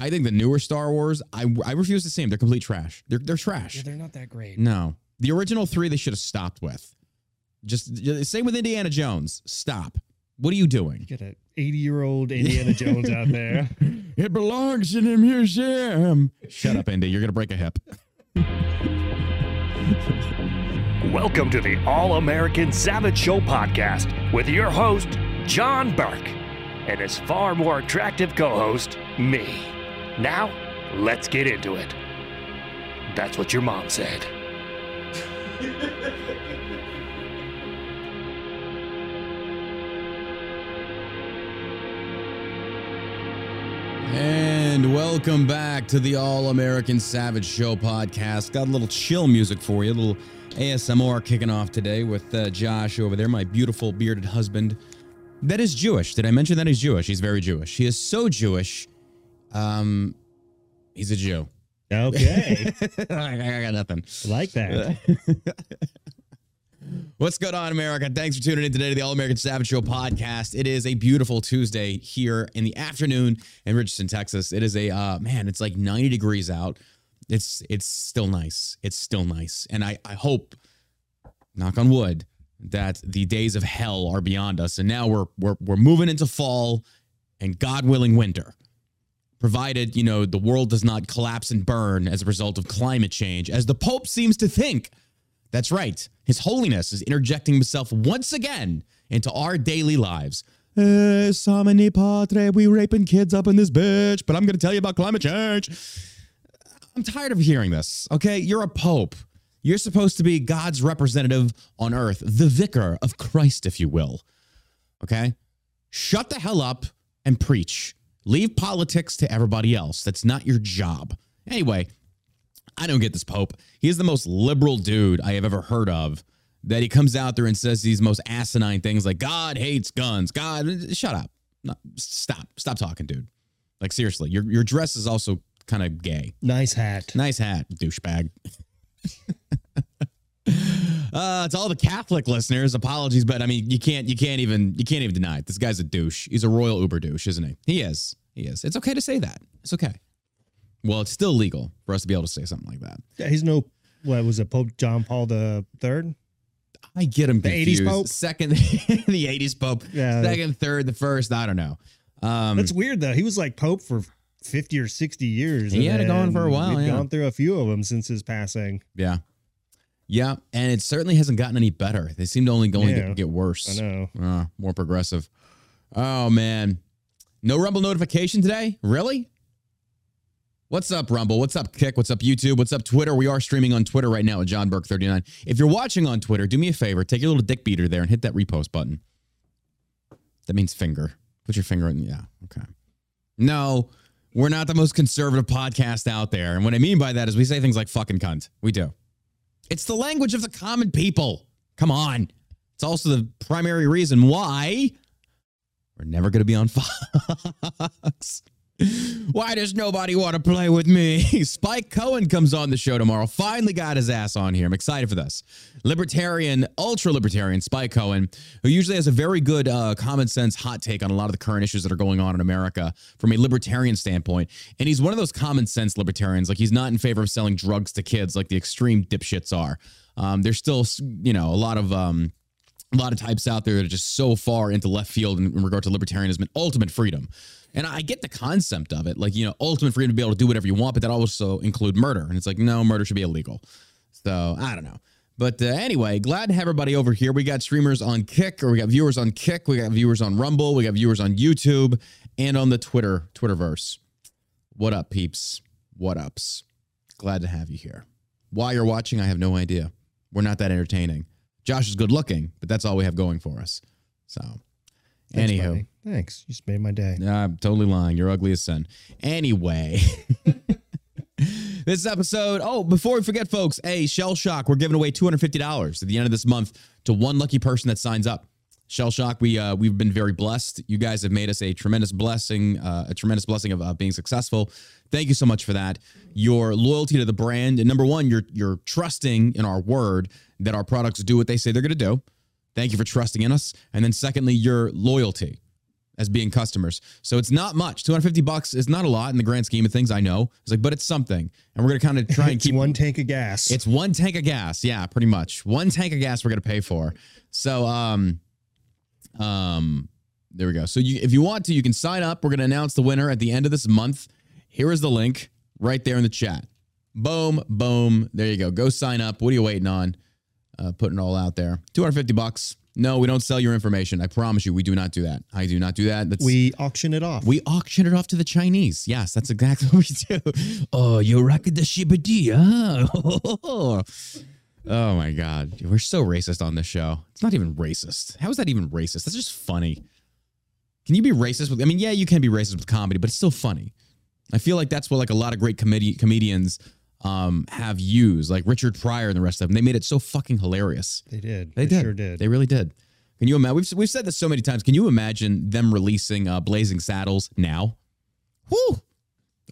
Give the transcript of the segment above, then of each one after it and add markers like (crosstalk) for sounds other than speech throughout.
I think the newer Star Wars, I, I refuse to see them. They're complete trash. They're they're trash. Yeah, they're not that great. No, the original three they should have stopped with. Just, just same with Indiana Jones. Stop. What are you doing? You got an 80 year old Indiana Jones out there. (laughs) It belongs in a museum. Shut up, Indy. You're gonna break a hip. Welcome to the All American Savage Show podcast with your host, John Burke, and his far more attractive co host, me. Now, let's get into it. That's what your mom said. And welcome back to the All American Savage Show podcast. Got a little chill music for you, a little ASMR kicking off today with uh, Josh over there, my beautiful bearded husband. That is Jewish. Did I mention that he's Jewish? He's very Jewish. He is so Jewish. Um, he's a Jew. Okay. (laughs) I got nothing. like that. (laughs) What's going on, America? Thanks for tuning in today to the All American Savage Show podcast. It is a beautiful Tuesday here in the afternoon in Richardson, Texas. It is a uh, man. It's like 90 degrees out. It's it's still nice. It's still nice, and I I hope, knock on wood, that the days of hell are beyond us, and now we're we're we're moving into fall, and God willing, winter provided you know the world does not collapse and burn as a result of climate change as the pope seems to think that's right his holiness is interjecting himself once again into our daily lives Eh, Samani Patre, we raping kids up in this bitch, but I'm going to tell you about climate change. I'm tired of hearing this. Okay, you're a pope. You're supposed to be God's representative on earth, the vicar of Christ, if you will. Okay, shut the hell up and preach. Leave politics to everybody else. That's not your job. Anyway, I don't get this Pope. He is the most liberal dude I have ever heard of. That he comes out there and says these most asinine things like God hates guns. God, shut up. No, stop. Stop talking, dude. Like seriously, your your dress is also kind of gay. Nice hat. Nice hat, douchebag. (laughs) uh, to all the Catholic listeners, apologies, but I mean, you can't, you can't even, you can't even deny it. This guy's a douche. He's a royal Uber douche, isn't he? He is. He is. It's okay to say that. It's okay. Well, it's still legal for us to be able to say something like that. Yeah, he's no, what was it, Pope John Paul the Third? I get him The 80s. Pope? Second, (laughs) the '80s Pope. Yeah. Second, third, the first. I don't know. Um, That's weird though. He was like Pope for 50 or 60 years. He had it going for a while, We've yeah. gone through a few of them since his passing. yeah, yeah, and it certainly hasn't gotten any better. They seem to only going Yeah. to get worse. I know. Uh, more progressive. Oh man, no Rumble notification today. Really? What's up, Rumble? What's up, Kick? What's up, YouTube? What's up, Twitter? We are streaming on Twitter right now at John Burke 39. If you're watching on Twitter, do me a favor, take your little dick beater there and hit that repost button. That means finger. Put your finger in. Yeah. Okay. No, we're not the most conservative podcast out there. And what I mean by that is we say things like fucking cunt. We do. It's the language of the common people. Come on. It's also the primary reason why we're never going to be on (laughs) Fox. Why does nobody want to play with me? (laughs) Spike Cohen comes on the show tomorrow. Finally got his ass on here. I'm excited for this. Libertarian, ultra libertarian Spike Cohen, who usually has a very good uh, common sense hot take on a lot of the current issues that are going on in America from a libertarian standpoint. And he's one of those common sense libertarians. Like he's not in favor of selling drugs to kids like the extreme dipshits are. Um, there's still, you know, a lot of. Um, a lot of types out there that are just so far into left field in, in regard to libertarianism and ultimate freedom. And I get the concept of it, like, you know, ultimate freedom to be able to do whatever you want, but that also include murder. And it's like, no, murder should be illegal. So I don't know. But uh, anyway, glad to have everybody over here. We got streamers on Kick, or we got viewers on Kick, we got viewers on Rumble, we got viewers on YouTube, and on the Twitter, Twitterverse. What up, peeps? What ups? Glad to have you here. Why you're watching, I have no idea. We're not that entertaining. Josh is good looking, but that's all we have going for us. So, Thanks, anywho. Thanks. You just made my day. Nah, I'm totally lying. You're ugly as sin. Anyway. (laughs) this episode. Oh, before we forget, folks, hey, Shell Shock, we're giving away $250 at the end of this month to one lucky person that signs up. Shell Shock, we uh, we've been very blessed. You guys have made us a tremendous blessing, uh, a tremendous blessing of uh, being successful. Thank you so much for that. Your loyalty to the brand, and number one, you're you're trusting in our word that our products do what they say they're going to do. Thank you for trusting in us. And then secondly, your loyalty as being customers. So it's not much. 250 bucks is not a lot in the grand scheme of things. I know. It's like, but it's something. And we're going to kind of try and (laughs) keep one tank of gas. it's one tank of gas. Yeah, pretty much. One tank of gas we're gonna pay for. So um um there we go. So you if you want to, you can sign up. We're gonna announce the winner at the end of this month. Here is the link right there in the chat. Boom, boom. There you go. Go sign up. What are you waiting on? Uh, putting it all out there. 250 bucks. No, we don't sell your information. I promise you, we do not do that. I do not do that. That's we auction it off. we auction it off to the Chinese. Yes, that's exactly (laughs) what we do. Oh, you rocket the shibadi, huh? (laughs) Oh my God. We're so racist on this show. It's not even racist. How is that even racist? That's just funny. Can you be racist with I mean, yeah, you can be racist with comedy, but it's still funny. I feel like that's what like a lot of great comedi- comedians um have used, like Richard Pryor and the rest of them. They made it so fucking hilarious. they did. They did. sure did. They really did. Can you imagine? We've, we've said this so many times. Can you imagine them releasing uh, Blazing Saddles now? Whew.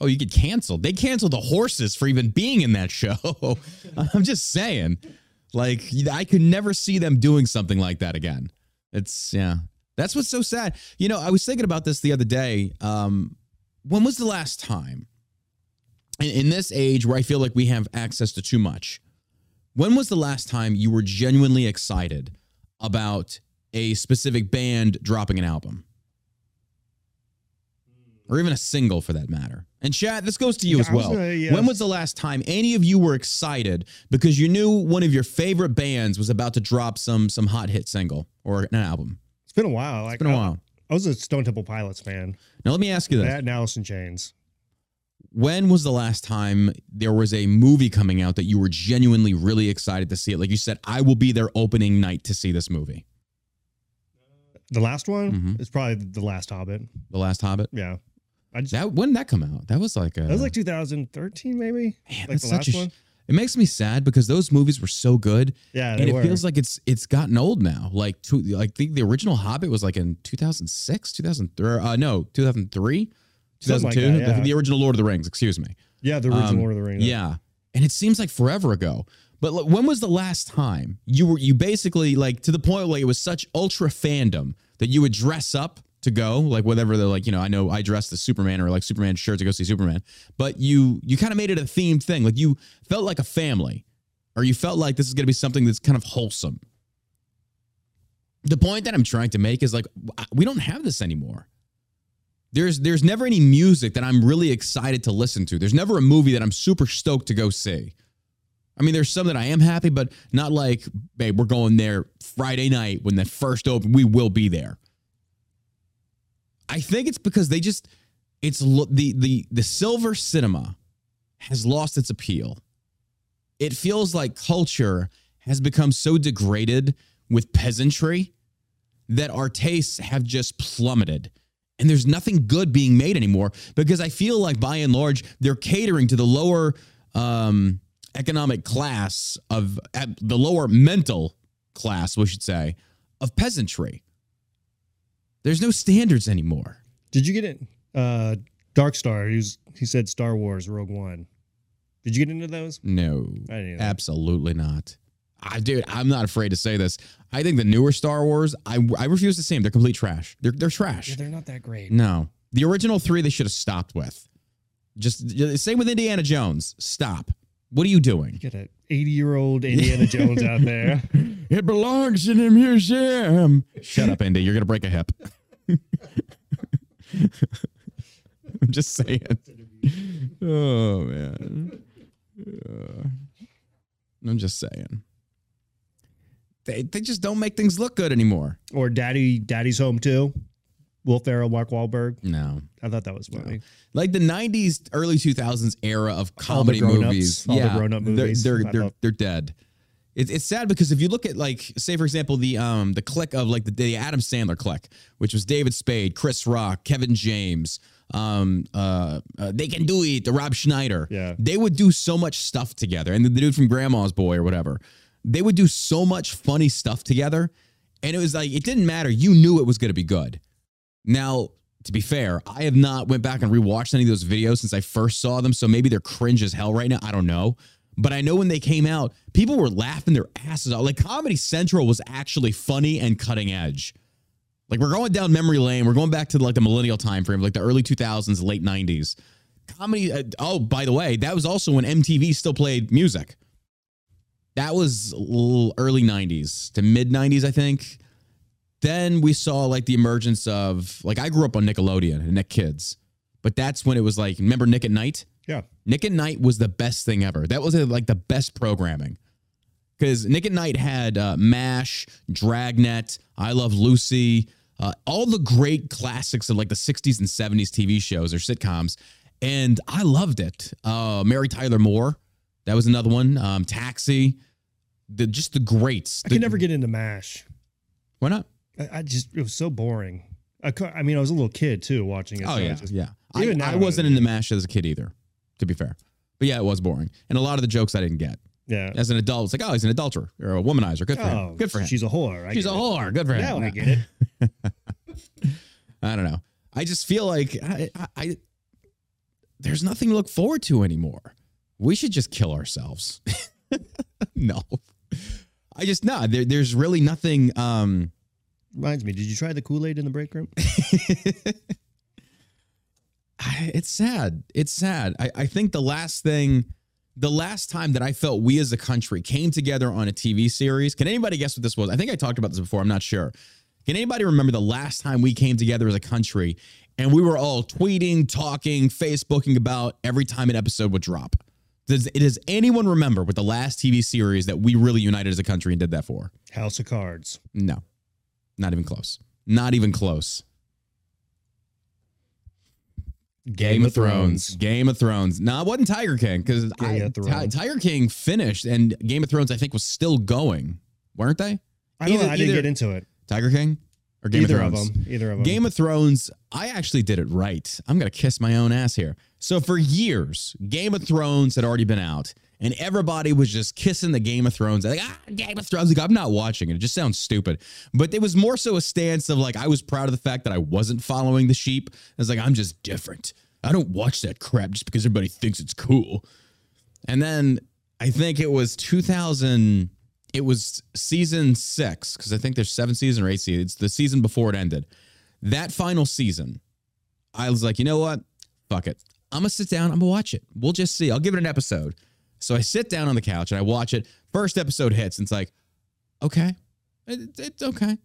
Oh, you get canceled. They canceled the horses for even being in that (laughs) show. I'm just saying. Like, I could never see them doing something like that again. It's, yeah. That's what's so sad. You know, I was thinking about this the other day. Um, when was the last time in, in this age where I feel like we have access to too much? When was the last time you were genuinely excited about a specific band dropping an album? Or even a single for that matter. And chat, this goes to you Yeah, as I was well. yeah. When was the last time any of you were excited because you knew one of your favorite bands was about to drop some some hot hit single or an album? it's been a while. Like, It's been a I- while. I was a Stone Temple Pilots fan. Now let me ask you this. That and Alice in Chains. When was the last time there was a movie coming out that you were genuinely really excited to see it? Like you said, I will be there opening night to see this movie. The last one Mhm. is probably the last Hobbit. The Last Hobbit. Yeah. I just That when did that come out? That was like a that was like 2013, maybe. man, like that's the such last a one. It makes me sad because those movies were so good, Yeah, and it were. feels like it's it's gotten old now. Like two, like the, the original Hobbit was like in 2006, 2003. Uh, no, 2003, Something like 2002. that, yeah. The original Lord of the Rings. Excuse me. yeah, the original um, Lord of the Rings. Yeah. And it seems like forever ago. But like, when was the last time you were you basically like to the point where it was such ultra fandom that you would dress up to go like whatever the like you know I know I dressed as Superman or like Superman shirt to go see Superman, but you you kind of made it a themed thing like you felt like a family, or you felt like this is going to be something that's kind of wholesome. The point that I'm trying to make is like we don't have this anymore. There's there's never any music that I'm really excited to listen to. There's never a movie that I'm super stoked to go see. I mean, there's some that I am happy, but not like, babe, we're going there Friday night when the first open. We will be there. I think it's because they just it's the the the silver cinema has lost its appeal. It feels like culture has become so degraded with peasantry that our tastes have just plummeted. And there's nothing good being made anymore because I feel like by and large they're catering to the lower um, economic class of the lower mental class, we should say, of peasantry. There's no standards anymore. Did you get it? Uh, Dark Star. He was. He said Star Wars Rogue One. Did you get into those? No, I didn't absolutely not. I, dude, I'm not afraid to say this. I think the newer Star Wars, I, I refuse to see them. They're complete trash. They're, they're trash. Yeah, they're not that great. No, the original three they should have stopped with. Just just- same with Indiana Jones. Stop. What are you doing? You get an 80 year old Indiana Jones out there. (laughs) It belongs in a museum. Shut up, Indy. You're gonna break a hip. (laughs) I'm just saying. Oh man. Uh, I'm just saying. They they just don't make things look good anymore. Or Daddy, Daddy's Home too. Will Ferrell, Mark Wahlberg. No. I thought that was funny. like the 90s early 2000s era of All the comedy grown-ups, movies all the yeah grown-up they're- movies. they're they're, they're dead it, it's sad because if you look at like say for example the um the click of like the, the adam sandler click which was david spade chris rock kevin james um uh, uh they can do it the rob schneider Yeah. they would do so much stuff together and the, the dude from grandma's boy or whatever they would do so much funny stuff together and it was like it didn't matter you knew it was going to be good now, to be fair, I have not went back and rewatched any of those videos since I first saw them, so maybe they're cringe as hell right now. I don't know. But I know when they came out, people were laughing their asses off. Like Comedy Central was actually funny and cutting edge. Like we're going down memory lane. We're going back to like the millennial time frame, like the early 2000s, late 90s. Comedy. Uh, oh, by the way, that was also when MTV still played music. That was early 90s to mid 90s, I think. Then we saw like the emergence of like I grew up on Nickelodeon and Nick Kids, but that's when it was like remember Nick at Night? Yeah. Nick at Night was the best thing ever. That was like the best programming because Nick at Night had uh, MASH, Dragnet, I Love Lucy, uh, all the great classics of like the 60s and 70s TV shows or sitcoms. And I loved it. Uh, Mary Tyler Moore, that was another one. Um, Taxi, the just the greats. I The- could never get into MASH. Why not? I, I just it was so boring. I, I mean, I was a little kid too watching it. Oh so yeah, just- yeah. I, Even I wasn't into Mash as a kid either, to be fair. But yeah, it was boring, and a lot of the jokes I didn't get. yeah. As an adult, it's like, oh, he's an adulterer or a womanizer. Good for Oh, him. Good for him. She's a whore. I She's a it. whore. Good for him. Now I get it. (laughs) I don't know. I just feel like I, I there's nothing to look forward to anymore. We should just kill ourselves. (laughs) no, I just no. There, there's really nothing. Um, Reminds me. Did you try the Kool Aid in the break room? (laughs) I- it's sad. It's sad. I, I think the last thing, the last time that I felt we as a country came together on a TV series. Can anybody guess what this was? I think I talked about this before. I'm not sure. Can anybody remember the last time we came together as a country and we were all tweeting, talking, Facebooking about every time an episode would drop? Does, does anyone remember what the last TV series that we really united as a country and did that for? House of Cards. No, not even close. Not even close. Game, of Thrones. Game of Thrones. No, it wasn't Tiger King because Game of Thrones. Tiger King finished and Game of Thrones, I think, was still going, weren't they? I don't Either- know. I didn't either- get into it. Tiger King or Game Either of of, Thrones? them. Either of them. Game of Thrones, I actually did it right. I'm going to kiss my own ass here. So, for years, Game of Thrones had already been out, and everybody was just kissing the Game of Thrones. Like, ah, Game of Thrones. Like, I'm not watching it. It just sounds stupid. But it was more so a stance of like, I was proud of the fact that I wasn't following the sheep. I was like, I'm just different. I don't watch that crap just because everybody thinks it's cool. And then I think it was 2000, it was season six, because I think there's seven seasons or eight seasons. It's the season before it ended. That final season, I was like, you know what? Fuck it. I'm to sit down. I'm to watch it. We'll just see. I'll give it an episode. So I sit down on the couch and I watch it. First episode hits, and it's like, okay, it- it's okay.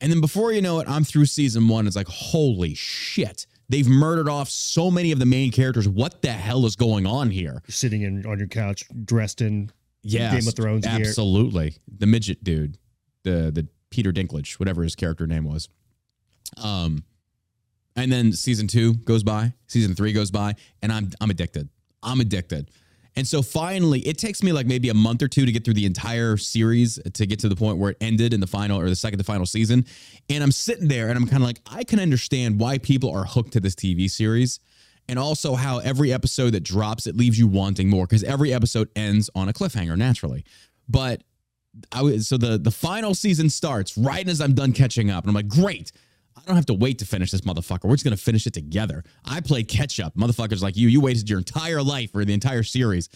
And then before you know it, I'm through season one. It's like, holy shit. They've murdered off so many of the main characters. What the hell is going on here? You're sitting in on your couch dressed in Yeah, Game of Thrones gear. absolutely. The midget dude, the the Peter Dinklage, whatever his character name was. Um, and then season two goes by, season three goes by, and I'm I'm addicted. I'm addicted. And so finally, it takes me like maybe a month or two to get through the entire series to get to the point where it ended in the final or the second to final season. And I'm sitting there and I'm kind of like, I can understand why people are hooked to this TV series. And also how every episode that drops, it leaves you wanting more because every episode ends on a cliffhanger naturally. But I was so the the final season starts right as I'm done catching up, and I'm like, great. I don't have to wait to finish this motherfucker. We're just gonna finish it together. I played catch up. Motherfuckers like you, you waited your entire life for the entire series,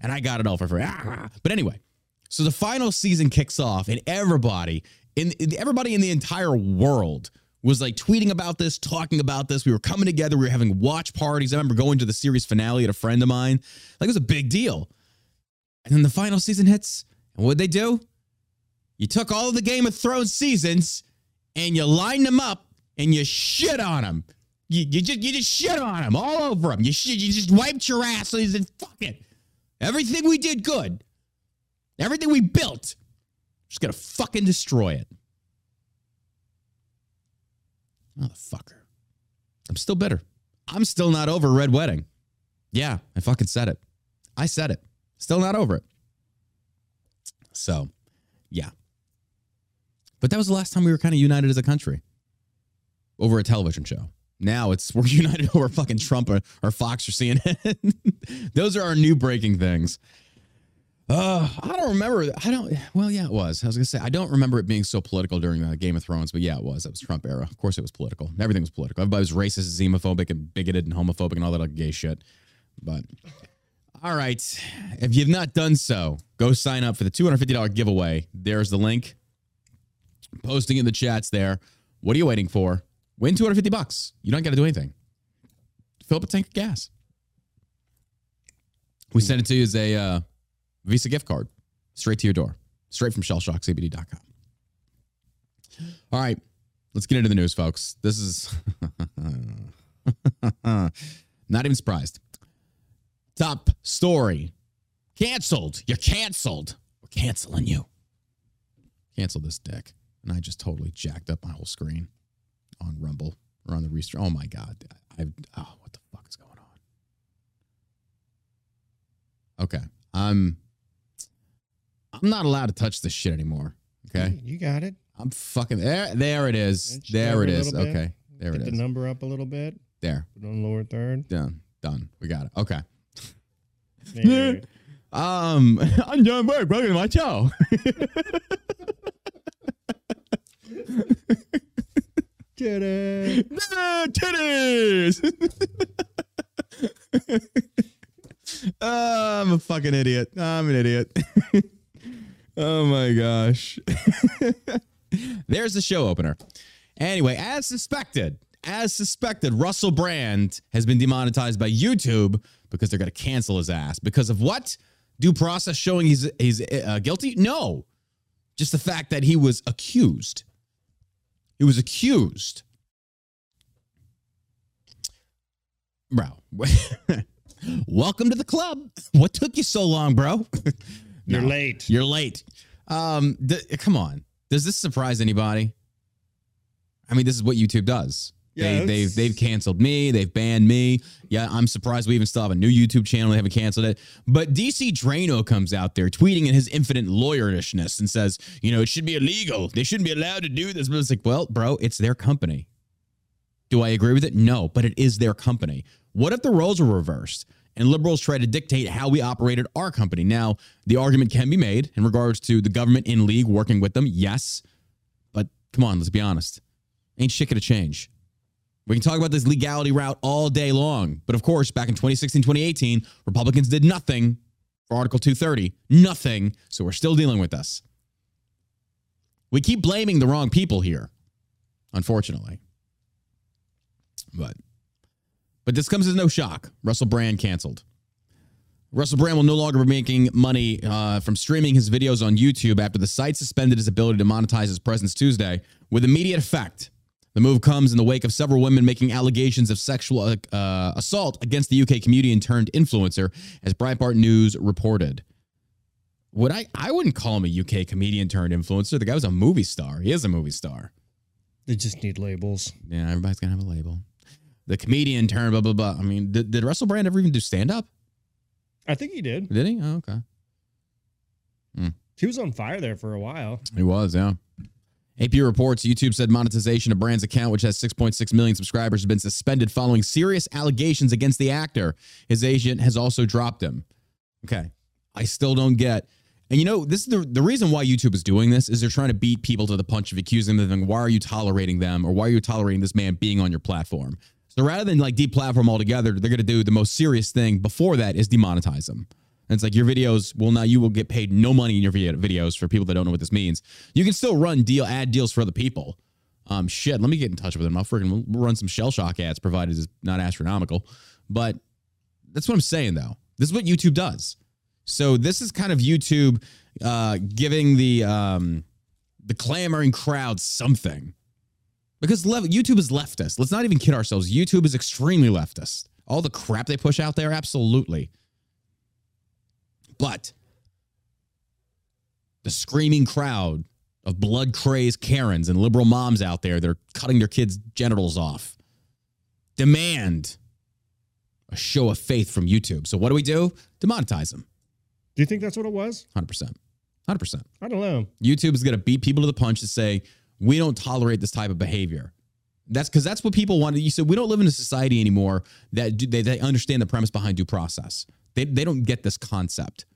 and I got it all for free. (laughs) But anyway, so the final season kicks off, and everybody in everybody in the entire world was like tweeting about this, talking about this. We were coming together. We were having watch parties. I remember going to the series finale at a friend of mine. Like it was a big deal. And then the final season hits, and what'd they do? You took all of the Game of Thrones seasons and you lined them up and you shit on them. You, you just you just shit on them all over them. You you just wiped your ass and said, "Fuck it." Everything we did good, everything we built, just gonna fucking destroy it. Motherfucker. I'm still bitter. I'm still not over Red Wedding. Yeah, I fucking said it. I said it. Still not over it. So, yeah. But that was the last time we were kind of united as a country over a television show. Now it's (laughs) we're united over fucking Trump or, or Fox or CNN. (laughs) Those are our new breaking things. Uh, I don't remember. I don't. Well, yeah, it was. I was gonna say I don't remember it being so political during the Game of Thrones, but yeah, it was. It was Trump era. Of course, it was political. Everything was political. Everybody was racist, xenophobic, and bigoted, and homophobic, and all that like gay shit. But all right, if you've not done so, go sign up for the two hundred fifty dollar giveaway. There's the link. Posting in the chats there. What are you waiting for? Win 250 bucks. You don't got to do anything. Fill up a tank of gas. We send it to you as a uh, Visa gift card straight to your door, straight from shellshockcbd.com. All right, let's get into the news, folks. This is (laughs) not even surprised. Top story canceled. You're canceled. We're canceling you. Cancel this dick. And I just totally jacked up my whole screen on Rumble or on the restream. Oh my God. I, oh, what the fuck is going on? Okay. I'm I'm not allowed to touch this shit anymore. Okay. You got it. I'm fucking there. There it is. Inch There it is. it a is. little bit. Okay. There Get it the number up a little bit. There. Put on lower third. Done. Done. We got it. Okay. (laughs) Um, (laughs) I'm John Burke. Welcome to my show. (laughs) Ta-da. Ah, Titties. (laughs) I'm a fucking idiot. I'm an idiot. (laughs) oh my gosh. (laughs) There's the show opener. Anyway, as suspected, as suspected, Russell Brand has been demonetized by YouTube because they're going to cancel his ass. Because of what? Due process showing he's he's uh, guilty? No. Just the fact that he was accused. He was accused. Bro. (laughs) Welcome to the club. What took you so long, bro? (laughs) You're late. You're late. Um, th- come on. Does this surprise anybody? I mean, this is what YouTube does. Yeah, they, they've they've canceled me. They've banned me. Yeah, I'm surprised we even still have a new YouTube channel. They haven't canceled it. But DC Draino comes out there tweeting in his infinite lawyerishness and says, you know, it should be illegal. They shouldn't be allowed to do this. But it's like, well, bro, it's their company. Do I agree with it? No, but it is their company. What if the roles were reversed and liberals try to dictate how we operated our company? Now, the argument can be made in regards to the government in league working with them. Yes. But come on, let's be honest. Ain't shit gonna change. We can talk about this legality route all day long. But of course, back in 2016, 2018, Republicans did nothing for Article 230. Nothing. So we're still dealing with this. We keep blaming the wrong people here, unfortunately. But but this comes as no shock. Russell Brand canceled. Russell Brand will no longer be making money uh, from streaming his videos on YouTube after the site suspended his ability to monetize his presence Tuesday with immediate effect. The move comes in the wake of several women making allegations of sexual uh, assault against the UK comedian turned influencer, as Breitbart News reported. Would I? I wouldn't call him a UK comedian turned influencer. The guy was a movie star. He is a movie star. They just need labels. Yeah, everybody's gonna have a label. The comedian turned blah blah blah. I mean, did, did Russell Brand ever even do stand up? I think he did. Did he? Oh, okay. He was on fire there for a while. He was, yeah. AP reports YouTube said monetization of Brand's account, which has 6.6 million subscribers, has been suspended following serious allegations against the actor. His agent has also dropped him. Okay. I still don't get. And you know, this is the, the reason why YouTube is doing this is they're trying to beat people to the punch of accusing them of why are you tolerating them or why are you tolerating this man being on your platform? So rather than like deplatform altogether, they're going to do the most serious thing before that is demonetize them. And it's like your videos will now you will get paid no money in your videos for people that don't know what this means. You can still run deal ad deals for other people. Um, shit, let me get in touch with them. I'll freaking run some shell shock ads provided it's not astronomical. But that's what I'm saying though. This is what YouTube does. So this is kind of YouTube uh, giving the um, the clamoring crowd something because YouTube is leftist. Let's not even kid ourselves. YouTube is extremely leftist. All the crap they push out there, absolutely. But the screaming crowd of blood crazed Karens and liberal moms out there that are cutting their kids' genitals off demand a show of faith from YouTube. So what do we do? Demonetize them. Do you think that's what it was? 100%. 100%. I don't know. YouTube is going to beat people to the punch to say, we don't tolerate this type of behavior. That's because that's what people want. You said we don't live in a society anymore that do, they, they understand the premise behind due process. They, they don't get this concept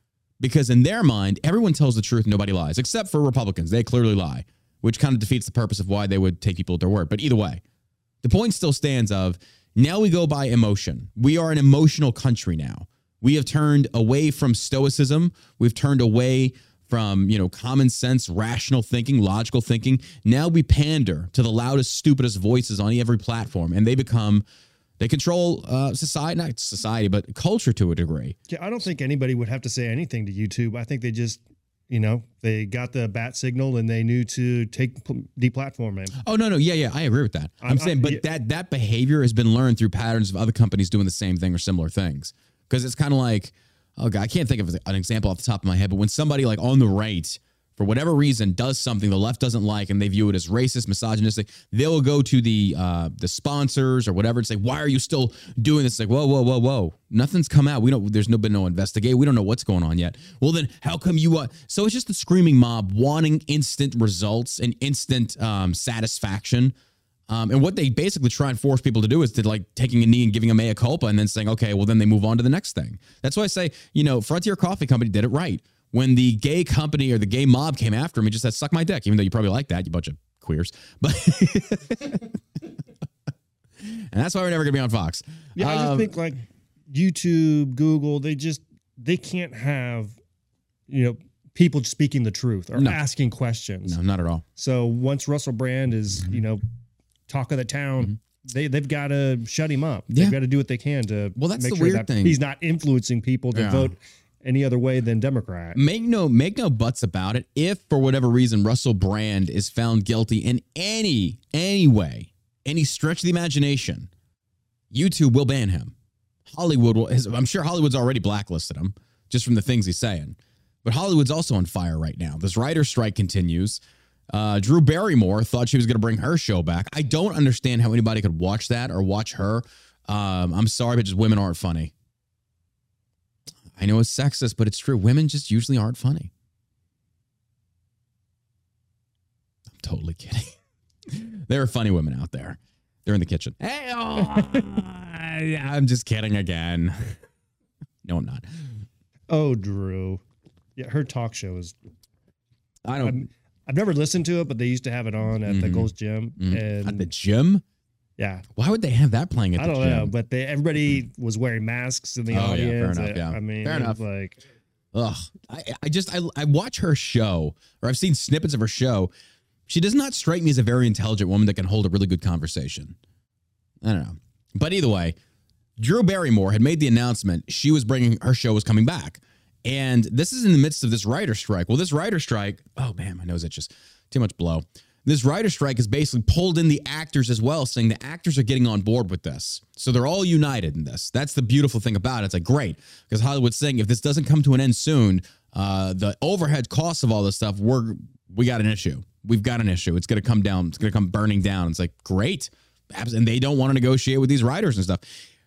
because in their mind, everyone tells the truth, nobody lies, except for Republicans. They clearly lie, which kind of defeats the purpose of why they would take people at their word. But either way, the point still stands of now we go by emotion. We are an emotional country now. We have turned away from stoicism. We've turned away from you know common sense, rational thinking, logical thinking. Now we pander to the loudest, stupidest voices on every platform, and they become they control uh, society, not society, but culture to a degree. Yeah, I don't think anybody would have to say anything to YouTube. I think they just, you know, they got the bat signal and they knew to take pl- deplatform him. Oh no, no, yeah, yeah, I agree with that. I'm, I'm- saying, but that that behavior has been learned through patterns of other companies doing the same thing or similar things. Because it's kind of like, oh god, I can't think of an example off the top of my head, but when somebody like on the right, for whatever reason, does something the left doesn't like, and they view it as racist, misogynistic, they will go to the uh, the sponsors or whatever and say, why are you still doing this? Like, whoa, whoa, whoa, whoa, nothing's come out. We don't. There's no been no investigate. We don't know what's going on yet. Well, then how come you? Uh, so it's just the screaming mob wanting instant results and instant um, satisfaction. Um, and what they basically try and force people to do is to like taking a knee and giving a mea culpa and then saying, okay, well, then they move on to the next thing. That's why I say, you know, Frontier Coffee Company did it right. When the gay company or the gay mob came after him, he just said, suck my dick, even though you probably like that, you bunch of queers. But, and (laughs) that's why we're never going to be on Fox. Yeah, I just Um, think like YouTube, Google, they just they can't have, you know, people speaking the truth or No. asking questions. no, not at all. So once Russell Brand is, Mm-hmm. you know, talk of the town, they they've got to shut him up. Yeah. They've got to do what they can to Well, that's make the sure weird that thing. he's not influencing people to Yeah. vote any other way than Democrat. Make no make no buts about it. If for whatever reason Russell Brand is found guilty in any any way, any stretch of the imagination, YouTube will ban him. Hollywood will. I'm sure Hollywood's already blacklisted him just from the things he's saying. But Hollywood's also on fire right now. This writer strike continues. Uh, Drew Barrymore thought she was going to bring her show back. I don't understand how anybody could watch that or watch her. Um, I'm sorry, but just women aren't funny. I know it's sexist, but it's true. Women just usually aren't funny. I'm totally kidding. (laughs) there are funny women out there. They're in the kitchen. Hey, oh, (laughs) I'm just kidding again. (laughs) No, I'm not. Oh, Drew. Yeah, her talk show is. I don't. I'm, I've never listened to it, but they used to have it on at the Mhm. Gold's Gym, Mhm. and At the gym? Yeah, Why would they have that playing at I the don't gym? know, but they everybody was wearing masks in the Oh, yeah, fair audience. enough, I- yeah. I mean, Fair it enough. was like Ugh. I, I just I, I watch her show, or I've seen snippets of her show. She does not strike me as a very intelligent woman that can hold a really good conversation. I don't know. But either way, Drew Barrymore had made the announcement she was bringing her show was coming back. And this is in the midst of this writer strike. Well, this writer strike, oh man, my nose itches. Too much blow. This writer strike has basically pulled in the actors as well, saying the actors are getting on board with this. So they're all united in this. That's the beautiful thing about it. It's like, great. Because Hollywood's saying if this doesn't come to an end soon, uh, the overhead costs of all this stuff, we're we got an issue. We've got an issue. It's gonna come down, it's gonna come burning down. It's like, great. And they don't want to negotiate with these writers and stuff.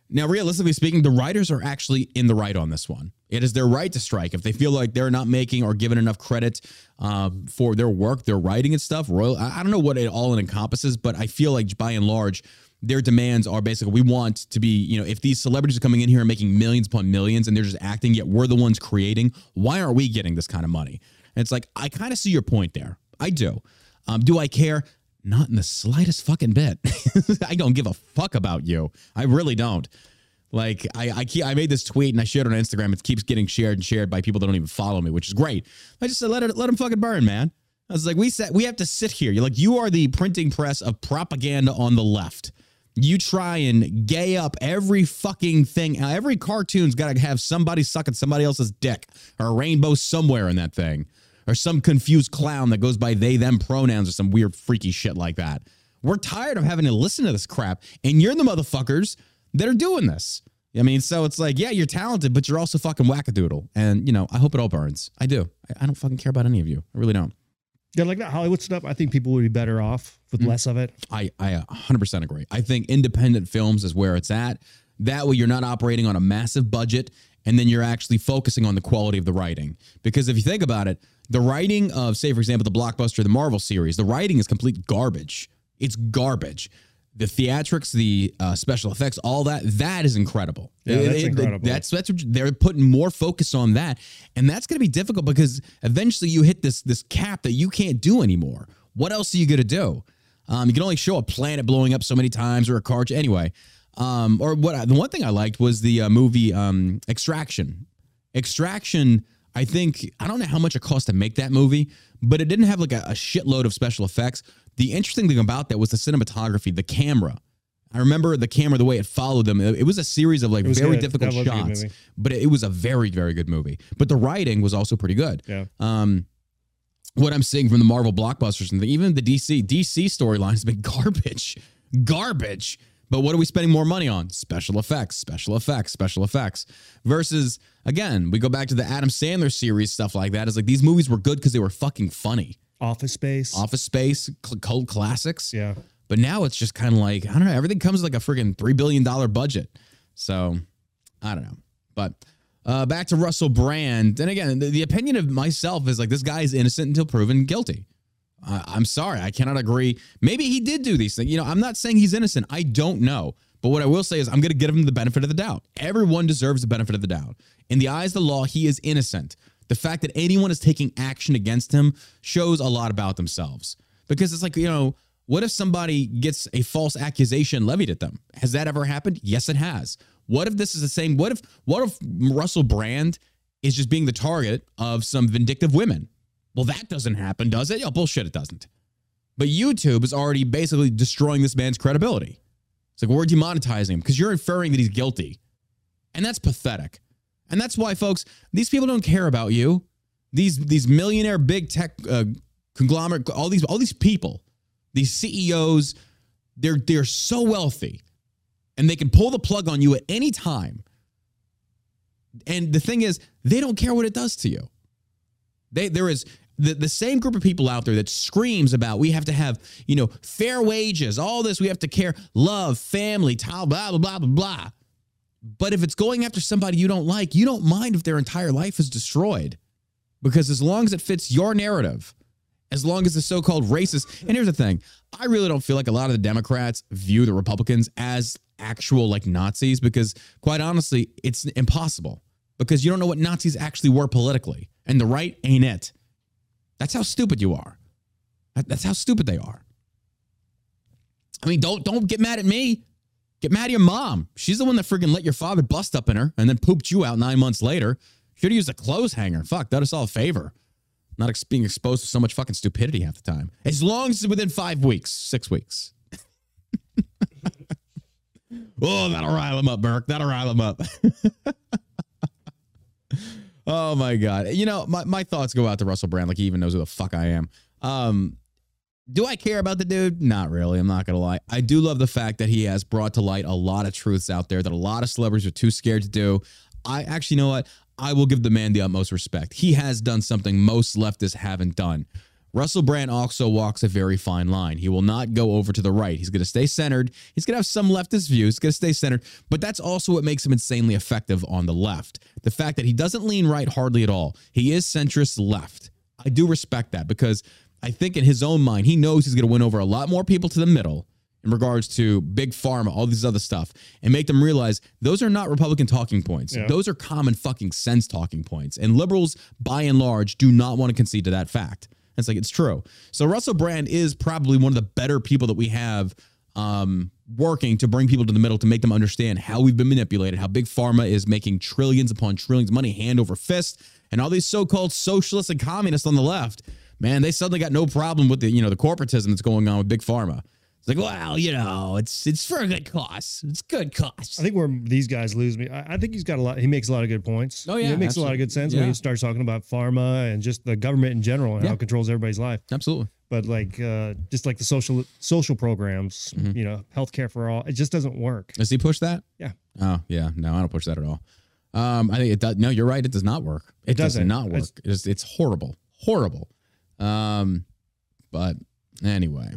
Now, realistically speaking, the writers are actually in the right on this one. It is their right to strike if they feel like they're not making or given enough credit um, for their work, their writing and stuff. Royal, I don't know what it all encompasses, but I feel like by and large, their demands are basically we want to be, you know, if these celebrities are coming in here and making millions upon millions and they're just acting, yet we're the ones creating, why aren't we getting this kind of money? And it's like, I kind of see your point there. I do. Um, do I care? Not in the slightest fucking bit. (laughs) I don't give a fuck about you. I really don't. Like I, I keep, I made this tweet and I shared it on Instagram. It keeps getting shared and shared by people that don't even follow me, which is great. I just said let it let them fucking burn, man. I was like, we said we have to sit here. You're like, you are the printing press of propaganda on the left. You try and gay up every fucking thing. Every cartoon's got to have somebody sucking somebody else's dick or a rainbow somewhere in that thing, or some confused clown that goes by they them pronouns or some weird freaky shit like that. We're tired of having to listen to this crap, and you're the motherfuckers that are doing this. I mean, so it's like, yeah, you're talented, but you're also fucking wackadoodle. And, you know, I hope it all burns. I do. I, I don't fucking care about any of you. I really don't. yeah, like that Hollywood stuff. I think people would be better off with Mm. less of it. I, I 100% agree. I think independent films is where it's at. That way, you're not operating on a massive budget, and then you're actually focusing on the quality of the writing. Because if you think about it, the writing of, say, for example, the blockbuster, the Marvel series, the writing is complete garbage. It's garbage. The theatrics, the uh, special effects, all that, that is incredible. Yeah, that's incredible. That's that's what they're putting more focus on that, and that's going to be difficult because eventually you hit this this cap that you can't do anymore. What else are you going to do? Um, you can only show a planet blowing up so many times or a car. Anyway, um, or what? I, the one thing I liked was the uh, movie um, Extraction. Extraction. I think I don't know how much it cost to make that movie, but it didn't have like a, a shitload of special effects. The interesting thing about that was the cinematography, the camera. I remember the camera, the way it followed them. It it was a series of like very good. difficult That was a good shots, but it was a very, very good movie. But the writing was also pretty good. Yeah. Um, what I'm seeing from the Marvel blockbusters and even the DC DC storyline has been (laughs) garbage, garbage. But what are we spending more money on? Special effects, special effects, special effects. Versus again, we go back to the Adam Sandler series stuff like that. Is like these movies were good because they were fucking funny. Office Space. Office Space, cl- cult classics. Yeah. But now it's just kind of like I don't know. Everything comes with like a freaking three billion dollar budget. So I don't know. But uh, back to Russell Brand. And again, the, the opinion of myself is like this guy is innocent until proven guilty. I'm sorry, I cannot agree. Maybe he did do these things. You know, I'm not saying he's innocent. I don't know. But what I will say is I'm going to give him the benefit of the doubt. Everyone deserves the benefit of the doubt. In the eyes of the law, he is innocent. The fact that anyone is taking action against him shows a lot about themselves. Because it's like, you know, what if somebody gets a false accusation levied at them? Has that ever happened? Yes, it has. What if this is the same? What if what if Russell Brand is just being the target of some vindictive women? Well, that doesn't happen, does it? Oh, bullshit, it doesn't. But YouTube is already basically destroying this man's credibility. It's like we're demonetizing him because you're inferring that he's guilty. And that's pathetic. And that's why, folks, these people don't care about you. These these millionaire big tech uh, conglomerate, all these all these people, these CEOs, they're they're so wealthy, and they can pull the plug on you at any time. And the thing is, they don't care what it does to you. They there is the, the same group of people out there that screams about we have to have, you know, fair wages, all this, we have to care, love, family, blah, blah, blah, blah, blah. But if it's going after somebody you don't like, you don't mind if their entire life is destroyed. Because as long as it fits your narrative, as long as the so-called racist, and here's the thing, I really don't feel like a lot of the Democrats view the Republicans as actual like Nazis because quite honestly, it's impossible because you don't know what Nazis actually were politically. And the right ain't it. That's how stupid you are. That's how stupid they are. I mean, don't don't get mad at me. Get mad at your mom. She's the one that freaking let your father bust up in her and then pooped you out nine months later. Should have used a clothes hanger. Fuck, done us all a favor. Not ex- being exposed to so much fucking stupidity half the time. As long as it's within five weeks, six weeks. (laughs) oh, that'll rile him up, Burke. That'll rile him up. (laughs) oh my god. You know, my, my thoughts go out to Russell Brand, like he even knows who the fuck I am. Um, do I care about the dude? Not really. I'm not gonna lie. I do love the fact that he has brought to light a lot of truths out there that a lot of celebrities are too scared to do. I actually you know what? I will give the man the utmost respect. He has done something most leftists haven't done. Russell Brand also walks a very fine line. He will not go over to the right. He's going to stay centered. He's going to have some leftist views. He's going to stay centered, but that's also what makes him insanely effective on the left. The fact that he doesn't lean right hardly at all. He is centrist left. I do respect that because I think in his own mind, he knows he's going to win over a lot more people to the middle in regards to big pharma, all these other stuff, and make them realize those are not Republican talking points. Yeah. Those are common fucking sense talking points. And liberals, by and large, do not want to concede to that fact. It's like it's true. So Russell Brand is probably one of the better people that we have um, working to bring people to the middle to make them understand how we've been manipulated, how big pharma is making trillions upon trillions of money hand over fist, and all these so-called socialists and communists on the left. Man, they suddenly got no problem with the you know the corporatism that's going on with big pharma. It's like, well, you know, it's it's for a good cause. It's good cause. I think where these guys lose me, I, I think he's got a lot. He makes a lot of good points. Oh, yeah, it makes a lot of good sense absolutely. when Yeah. he starts talking about pharma and just the government in general and how it controls everybody's life. Absolutely. But like, uh, just like the social social programs, Mm-hmm. you know, healthcare for all, it just doesn't work. Does he push that? Yeah. Oh yeah, no, I don't push that at all. Um, I think it does. No, you're right. It does not work. It, does doesn't. not work. It's- It's, it's horrible, horrible. Um, but anyway,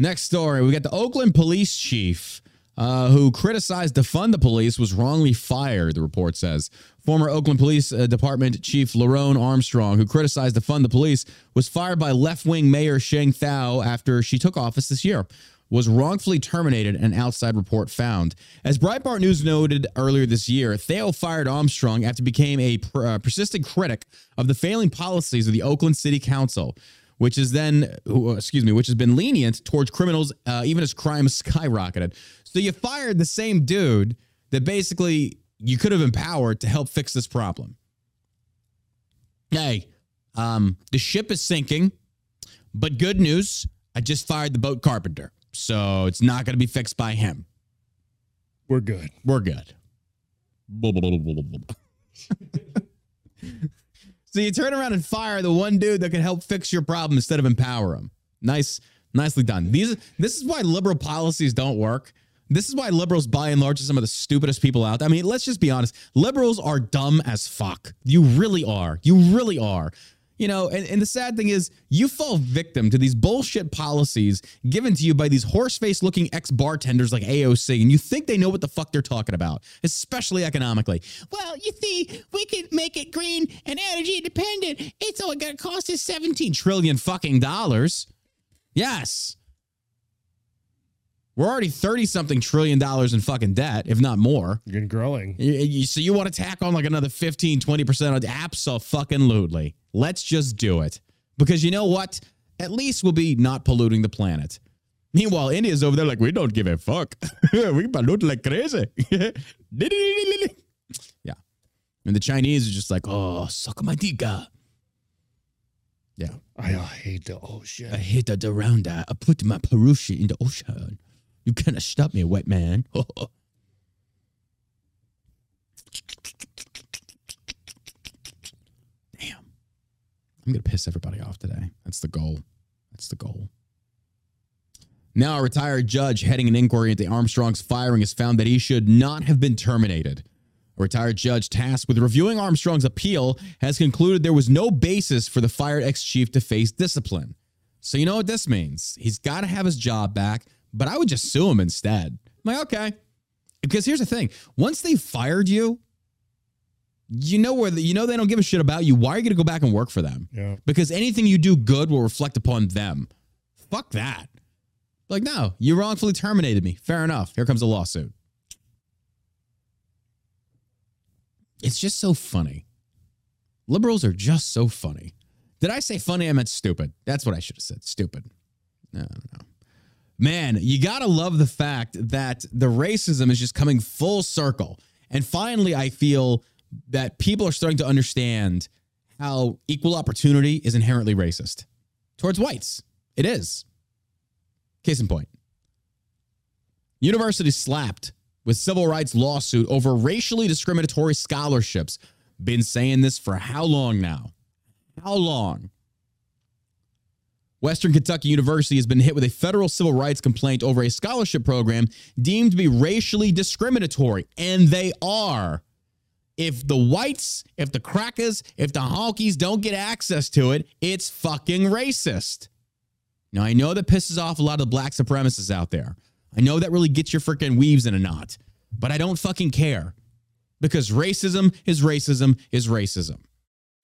next story. We got the Oakland police chief. Uh, who criticized defund the police was wrongly fired, the report says. Former Oakland Police uh, Department Chief LeRonne Armstrong, who criticized defund the police, was fired by left wing Mayor Sheng Thao after she took office this year was wrongfully terminated, an outside report found. As Breitbart News noted earlier this year, Theo fired Armstrong after he became a per- uh, persistent critic of the failing policies of the Oakland City Council, which is then, uh, excuse me, which has been lenient towards criminals uh, even as crime (laughs) skyrocketed. So you fired the same dude that basically you could have empowered to help fix this problem. Hey, um, the ship is sinking, but good news. I just fired the boat carpenter. So it's not going to be fixed by him. We're good. We're good. (laughs) so you turn around and fire the one dude that can help fix your problem instead of empower him. Nice, nicely done. These this is why liberal policies don't work. This is why liberals, by and large, are some of the stupidest people out there. I mean, let's just be honest. Liberals are dumb as fuck. You really are. You really are. You know, and, and the sad thing is, you fall victim to these bullshit policies given to you by these horse face looking ex bartenders like AOC, and you think they know what the fuck they're talking about, especially economically. Well, you see, we can make it green and energy independent. It's only to cost us 17 trillion fucking dollars. Yes. We're already 30 something trillion dollars in fucking debt, if not more. You're growing. You- you- So you want to tack on like another 15, 20% on absolutely. Let's just do it. Because you know what? At least we'll be not polluting the planet. Meanwhile, India's over there like, we don't give a fuck. (laughs) we pollute like crazy. (laughs) yeah. And the Chinese are just like, oh, suck my diga. Yeah. I hate the ocean. I hate around that. I put my Perushi in the ocean. You cannot stop me, white man. (laughs) Damn. I'm going to piss everybody off today. That's the goal. That's the goal. Now, a retired judge heading an inquiry into Armstrong's firing has found that he should not have been terminated. A retired judge tasked with reviewing Armstrong's appeal has concluded there was no basis for the fired ex chief to face discipline. So, you know what this means? He's got to have his job back, but I would just sue him instead. I'm like, okay. Because here's the thing once they fired you, you know where the, you know they don't give a shit about you. Why are you going to go back and work for them? Yeah. Because anything you do good will reflect upon them. Fuck that. Like, no, you wrongfully terminated me. Fair enough. Here comes a lawsuit. It's just so funny. Liberals are just so funny. Did I say funny? I meant stupid. That's what I should have said. Stupid. No, no. Man, you got to love the fact that the racism is just coming full circle. And finally, I feel that people are starting to understand how equal opportunity is inherently racist towards whites. It is. Case in point. University slapped with civil rights lawsuit over racially discriminatory scholarships. Been saying this for how long now? How long? Western Kentucky University has been hit with a federal civil rights complaint over a scholarship program deemed to be racially discriminatory, and they are. If the whites, if the crackers, if the honkies don't get access to it, it's fucking racist. Now, I know that pisses off a lot of black supremacists out there. I know that really gets your freaking weaves in a knot, but I don't fucking care because racism is racism is racism.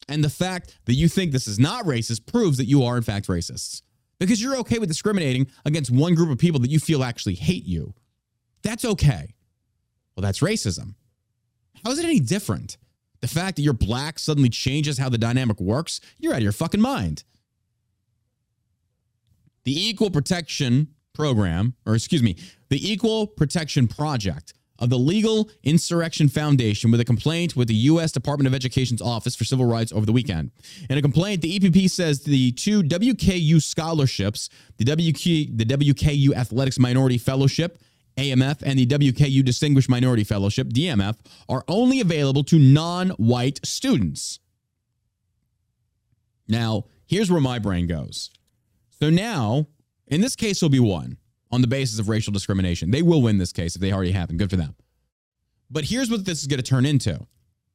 And the fact that you think this is not racist proves that you are, in fact, racists because you're okay with discriminating against one group of people that you feel actually hate you. That's okay. Well, that's racism. How is it any different? The fact that you're black suddenly changes how the dynamic works? You're out of your fucking mind. The Equal Protection Program, or excuse me, the Equal Protection Project of the Legal Insurrection Foundation with a complaint with the U.S. Department of Education's Office for Civil Rights over the weekend. In a complaint, the EPP says the two WKU scholarships, the WK, the WKU Athletics Minority Fellowship, AMF, and the WKU Distinguished Minority Fellowship, DMF, are only available to non white students. Now, here's where my brain goes. So now, in this case, will be won on the basis of racial discrimination. They will win this case if they already haven't. Good for them. But here's what this is going to turn into.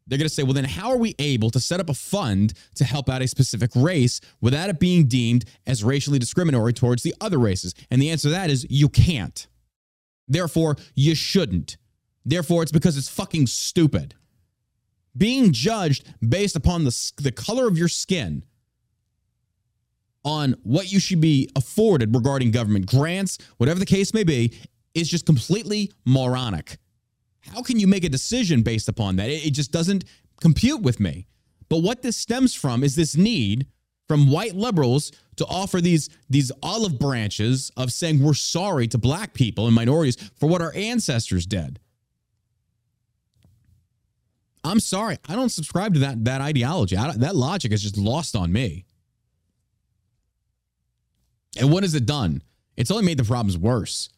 They're going to say, well, then how are we able to set up a fund to help out a specific race without it being deemed as racially discriminatory towards the other races? And the answer to that is you can't. Therefore, you shouldn't. Therefore, it's because it's fucking stupid. Being judged based upon the, the color of your skin on what you should be afforded regarding government grants, whatever the case may be, is just completely moronic. How can you make a decision based upon that? It, it just doesn't compute with me. But what this stems from is this need from white liberals to offer these, these olive branches of saying we're sorry to black people and minorities for what our ancestors did. I'm sorry, I don't subscribe to that that ideology. That logic is just lost on me. And what has it done? It's only made the problems worse.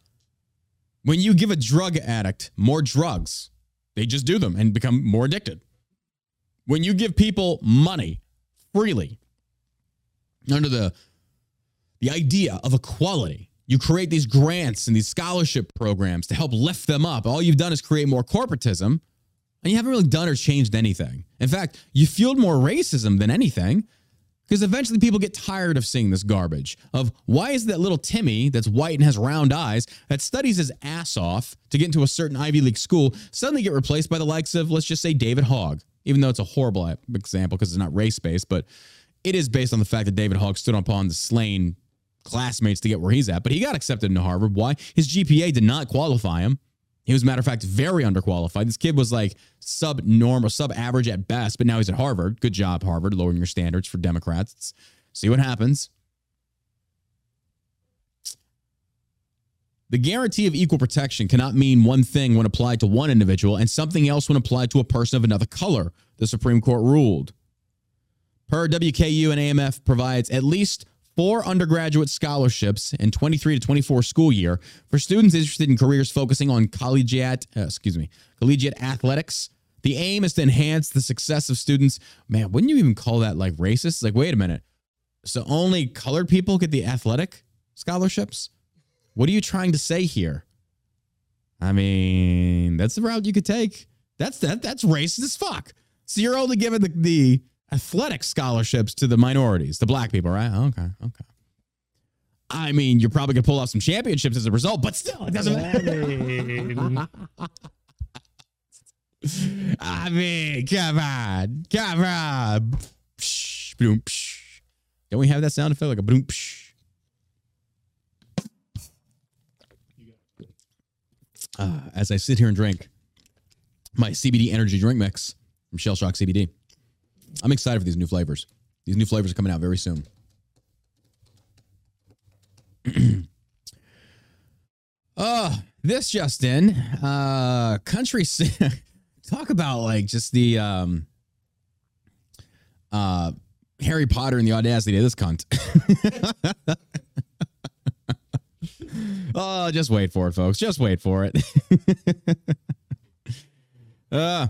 When you give a drug addict more drugs, they just do them and become more addicted. When you give people money freely under the the idea of equality, you create these grants and these scholarship programs to help lift them up. All you've done is create more corporatism and you haven't really done or changed anything. In fact, you fueled more racism than anything because eventually people get tired of seeing this garbage of why is that little Timmy that's white and has round eyes that studies his ass off to get into a certain Ivy League school suddenly get replaced by the likes of, let's just say, David Hogg, even though it's a horrible example because it's not race based, but it is based on the fact that David Hogg stood upon the slain classmates to get where he's at. But he got accepted into Harvard. Why? His GPA did not qualify him. He was, matter of fact, very underqualified. This kid was like sub normal, sub average at best, but now he's at Harvard. Good job, Harvard, lowering your standards for Democrats. Let's see what happens. The guarantee of equal protection cannot mean one thing when applied to one individual and something else when applied to a person of another color, the Supreme Court ruled. Per WKU and AMF provides at least four undergraduate scholarships in 23 to 24 school year for students interested in careers focusing on collegiate, uh, excuse me, collegiate athletics. The aim is to enhance the success of students. Man, wouldn't you even call that like racist? Like, wait a minute. So only colored people get the athletic scholarships? What are you trying to say here? I mean, that's the route you could take. That's that. That's racist as fuck. So you're only giving the, the athletic scholarships to the minorities, the black people, right? Okay, okay. I mean, you're probably gonna pull off some championships as a result, but still, it doesn't matter. (laughs) I mean, come on, come on. Psh, boom, psh. Don't we have that sound effect like a boom? Psh. Uh, as I sit here and drink my CBD energy drink mix from Shell Shock CBD. I'm excited for these new flavors. These new flavors are coming out very soon. uh, (clears throat) this Justin. Uh, country (laughs) talk about like just the um uh Harry Potter and the audacity of this cunt. (laughs) oh, just wait for it, folks. Just wait for it. uh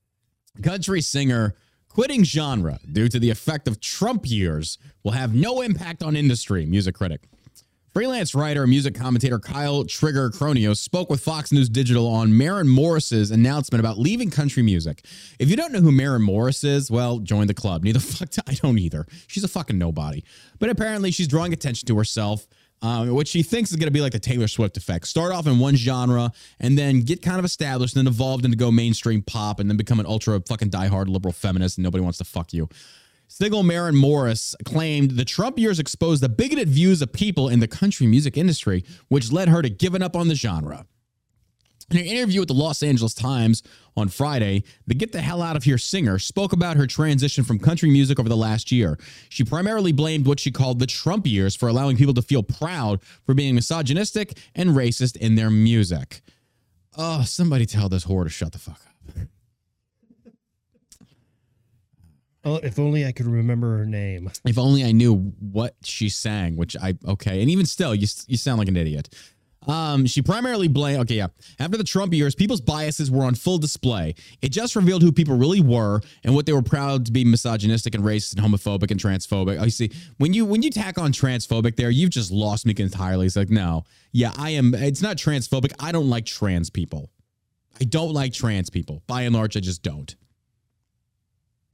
(laughs) country singer Quitting genre due to the effect of Trump years will have no impact on industry, music critic. Freelance writer and music commentator Kyle Trigger Coroneos spoke with Fox News Digital on Maren Morris's announcement about leaving country music. If you don't know who Maren Morris is, well, join the club. Neither (laughs) fuck I don't either. She's a fucking nobody. But apparently she's drawing attention to herself um, what she thinks is going to be like the Taylor Swift effect. Start off in one genre and then get kind of established and then evolved into go mainstream pop and then become an ultra fucking diehard liberal feminist and nobody wants to fuck you. Single Maren Morris claimed the Trump years exposed the bigoted views of people in the country music industry, which led her to giving up on the genre. In an interview with the Los Angeles Times on Friday, the Get the Hell Out of Here singer spoke about her transition from country music over the last year. She primarily blamed what she called the Trump years for allowing people to feel proud for being misogynistic and racist in their music. Oh, somebody tell this whore to shut the fuck up. Oh, if only I could remember her name. If only I knew what she sang, which I okay, and even still, you you sound like an idiot. Um, she primarily blamed, okay, yeah. After the Trump years, people's biases were on full display. It just revealed who people really were and what they were proud to be misogynistic and racist and homophobic and transphobic. I see. When you when you tack on transphobic there, you've just lost me entirely. It's like, no, yeah, I am. It's not transphobic. I don't like trans people. I don't like trans people. By and large, I just don't.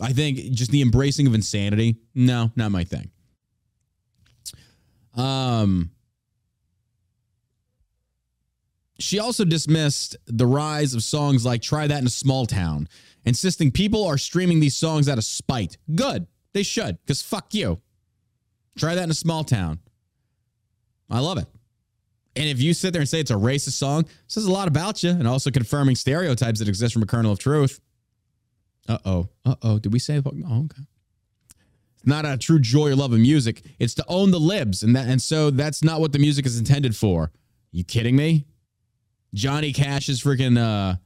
I think just the embracing of insanity, no, not my thing. Um, she also dismissed the rise of songs like Try That in a Small Town, insisting people are streaming these songs out of spite. Good. They should, because fuck you. Try That in a Small Town. I love it. And if you sit there and say it's a racist song, says a lot about you and also confirming stereotypes that exist from a kernel of truth. Uh oh. Uh oh. Did we say? Oh, okay. It's not a true joy or love of music. It's to own the libs, and that, and so that's not what the music is intended for. You kidding me? Johnny Cash is freaking uh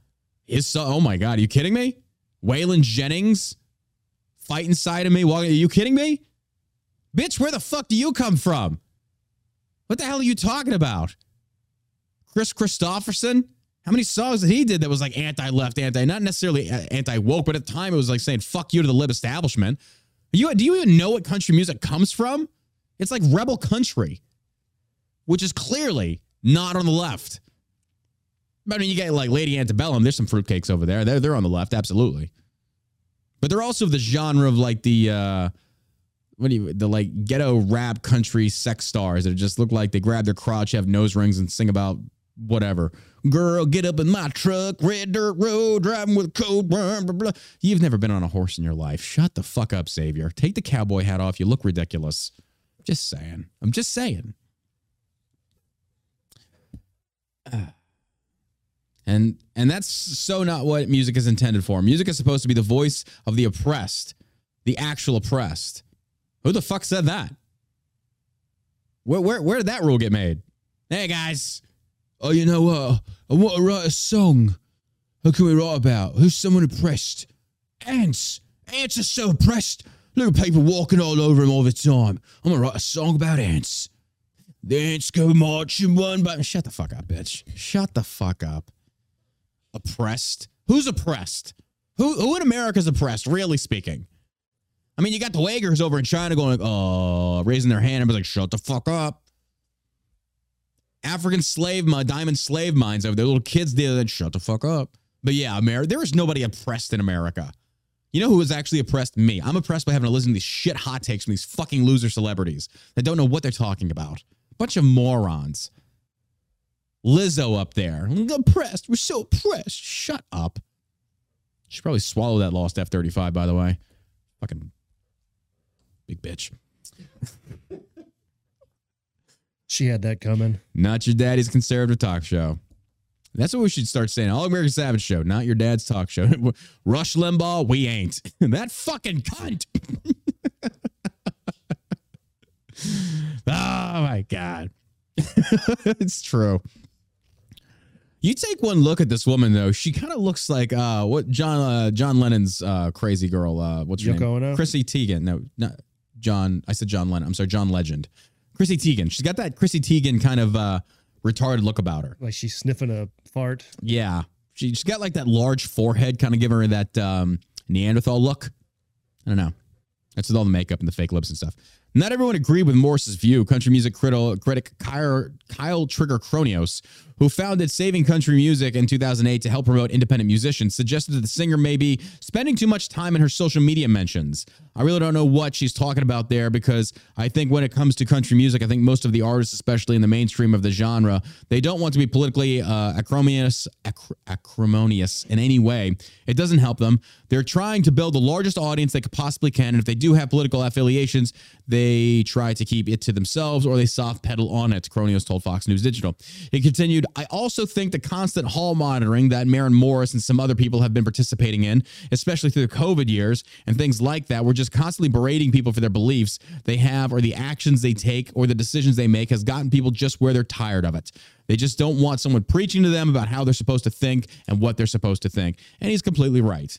his son. Oh my god, are you kidding me? Waylon Jennings fight side of me. Are you kidding me? Bitch, where the fuck do you come from? What the hell are you talking about? Kris Kristofferson? How many songs that he did that was like anti-left, anti, not necessarily anti-woke, but at the time it was like saying "fuck you" to the lib establishment. You do you even know what country music comes from? It's like rebel country, which is clearly not on the left. I mean, you get like Lady Antebellum. There's some fruitcakes over there. They're they're on the left, absolutely. But they're also the genre of like the uh what do you the like ghetto rap country sex stars that just look like they grab their crotch, have nose rings, and sing about whatever. Girl, get up in my truck, red dirt road, driving with a cold blah, blah. You've never been on a horse in your life. Shut the fuck up, Savior. Take the cowboy hat off. You look ridiculous. Just saying. I'm just saying. And and that's so not what music is intended for. Music is supposed to be the voice of the oppressed, the actual oppressed. Who the fuck said that? Where where where did that rule get made? Hey guys, oh you know uh, what? I want to write a song. Who can we write about? Who's someone oppressed? Ants. Ants are so oppressed. At people walking all over them all the time. I'm gonna write a song about ants. The ants go marching one by. Shut the fuck up, bitch. Shut the fuck up oppressed? Who's oppressed? Who who in America is oppressed, really speaking? I mean, you got the Uyghurs over in China going, oh, raising their hand and was like, shut the fuck up. African slave, my diamond slave mines over there, little kids there that shut the fuck up. But yeah, America, there is nobody oppressed in America. You know who is actually oppressed? Me. I'm oppressed by having to listen to these shit hot takes from these fucking loser celebrities that don't know what they're talking about. Bunch of morons. Lizzo up there. I'm oppressed. We're so oppressed. Shut up. She probably swallowed that lost F 35, by the way. Fucking big bitch. she had that coming. Not your daddy's conservative talk show. That's what we should start saying. All American Savage show, not your dad's talk show. (laughs) Rush Limbaugh, we ain't. (laughs) that fucking cunt. (laughs) oh my God. it's true. You take one look at this woman though; she kind of looks like uh, what John uh, John Lennon's uh, crazy girl. Uh, what's her Yoko name? Ono? Chrissy Teigen. No, not John. I said John Lennon. I'm sorry, John Legend. Chrissy Teigen. She's got that Chrissy Teigen kind of uh, retarded look about her. Like she's sniffing a fart. Yeah, she, she's got like that large forehead, kind of giving her that um, Neanderthal look. I don't know. That's with all the makeup and the fake lips and stuff. Not everyone agreed with Morris's view. Country music critic Kyle, Trigger Coroneos who founded Saving Country Music in 2008 to help promote independent musicians, suggested that the singer may be spending too much time in her social media mentions. I really don't know what she's talking about there because I think when it comes to country music, I think most of the artists, especially in the mainstream of the genre, they don't want to be politically uh, acrimonious, acrimonious in any way. It doesn't help them. They're trying to build the largest audience they could possibly can, and if they do have political affiliations, they try to keep it to themselves or they soft pedal on it. Coroneos told Fox News Digital. He continued, I also think the constant hall monitoring that Maren Morris and some other people have been participating in, especially through the COVID years and things like that, we're just constantly berating people for their beliefs they have or the actions they take or the decisions they make has gotten people just where they're tired of it. They just don't want someone preaching to them about how they're supposed to think and what they're supposed to think. And he's completely right.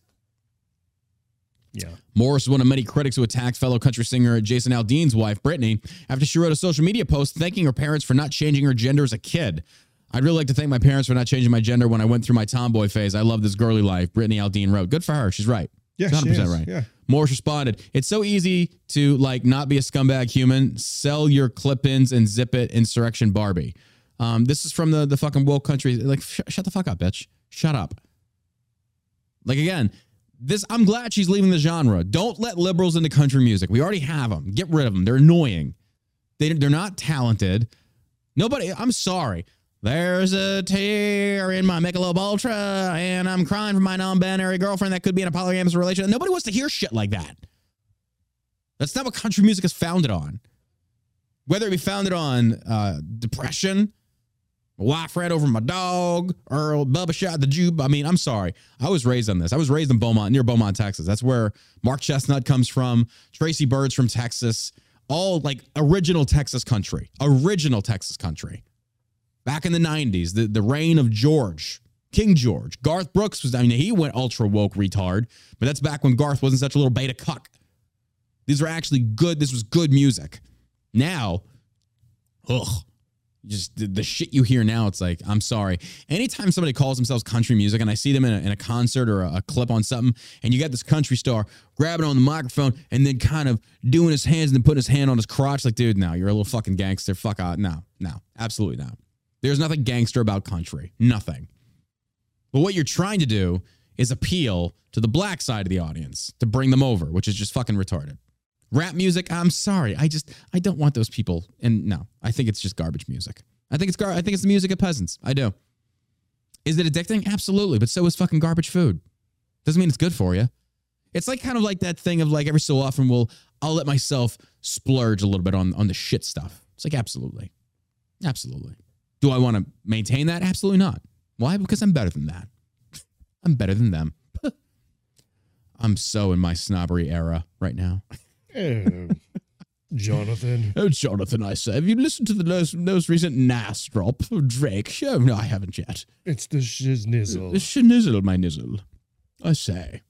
Yeah. Morris is one of many critics who attacked fellow country singer Jason Aldean's wife, Brittany, after she wrote a social media post thanking her parents for not changing her gender as a kid. I'd really like to thank my parents for not changing my gender when I went through my tomboy phase. I love this girly life. Brittany Aldean wrote. Good for her. She's right. Yeah, She's 100% she right. Yeah. Morris responded, It's so easy to like not be a scumbag human. Sell your clip-ins and zip it insurrection Barbie. Um, this is from the the fucking woke country. Like, sh- shut the fuck up, bitch. Shut up. Like again, this I'm glad she's leaving the genre. Don't let liberals into country music. We already have them. Get rid of them. They're annoying. They they're not talented. Nobody. I'm sorry. There's a tear in my Michelob Ultra, and I'm crying for my non-binary girlfriend that could be in a polyamorous relationship. Nobody wants to hear shit like that. That's not what country music is founded on. Whether it be founded on uh, depression, my wife ran over my dog, Earl Bubba shot the Jew. I mean, I'm sorry. I was raised on this. I was raised in Beaumont, near Beaumont, Texas. That's where Mark Chesnutt comes from. Tracy Byrd's from Texas. All like original Texas country. Original Texas country. Back in the 90s, the, the reign of George. King George. Garth Brooks was, I mean, he went ultra woke retard, but that's back when Garth wasn't such a little beta cuck. These were actually good. This was good music. Now, ugh, just the, the shit you hear now, it's like, I'm sorry. Anytime somebody calls themselves country music and I see them in a, in a concert or a, a clip on something, and you got this country star grabbing on the microphone and then kind of doing his hands and then putting his hand on his crotch, like, dude, no, you're a little fucking gangster. Fuck out. No, no, absolutely not. There's nothing gangster about country. Nothing. But what you're trying to do is appeal to the black side of the audience to bring them over, which is just fucking retarded. Rap music, I'm sorry. I just I don't want those people. And no, I think it's just garbage music. I think it's gar- I think it's the music of peasants. I do. Is it addicting? Absolutely, but so is fucking garbage food. Doesn't mean it's good for you. It's like kind of like that thing of like every so often we'll I'll let myself splurge a little bit on on the shit stuff. It's like absolutely. Absolutely. Do I want to maintain that? Absolutely not. Why? Because I'm better than that. I'm better than them. (laughs) I'm so in my snobbery era right now. (laughs) Oh, Jonathan. (laughs) Oh, Jonathan, I say, have you listened to the most, most recent Nas drop of Drake? Oh, no, I haven't yet. It's the The shiznizzle. my nizzle. I say.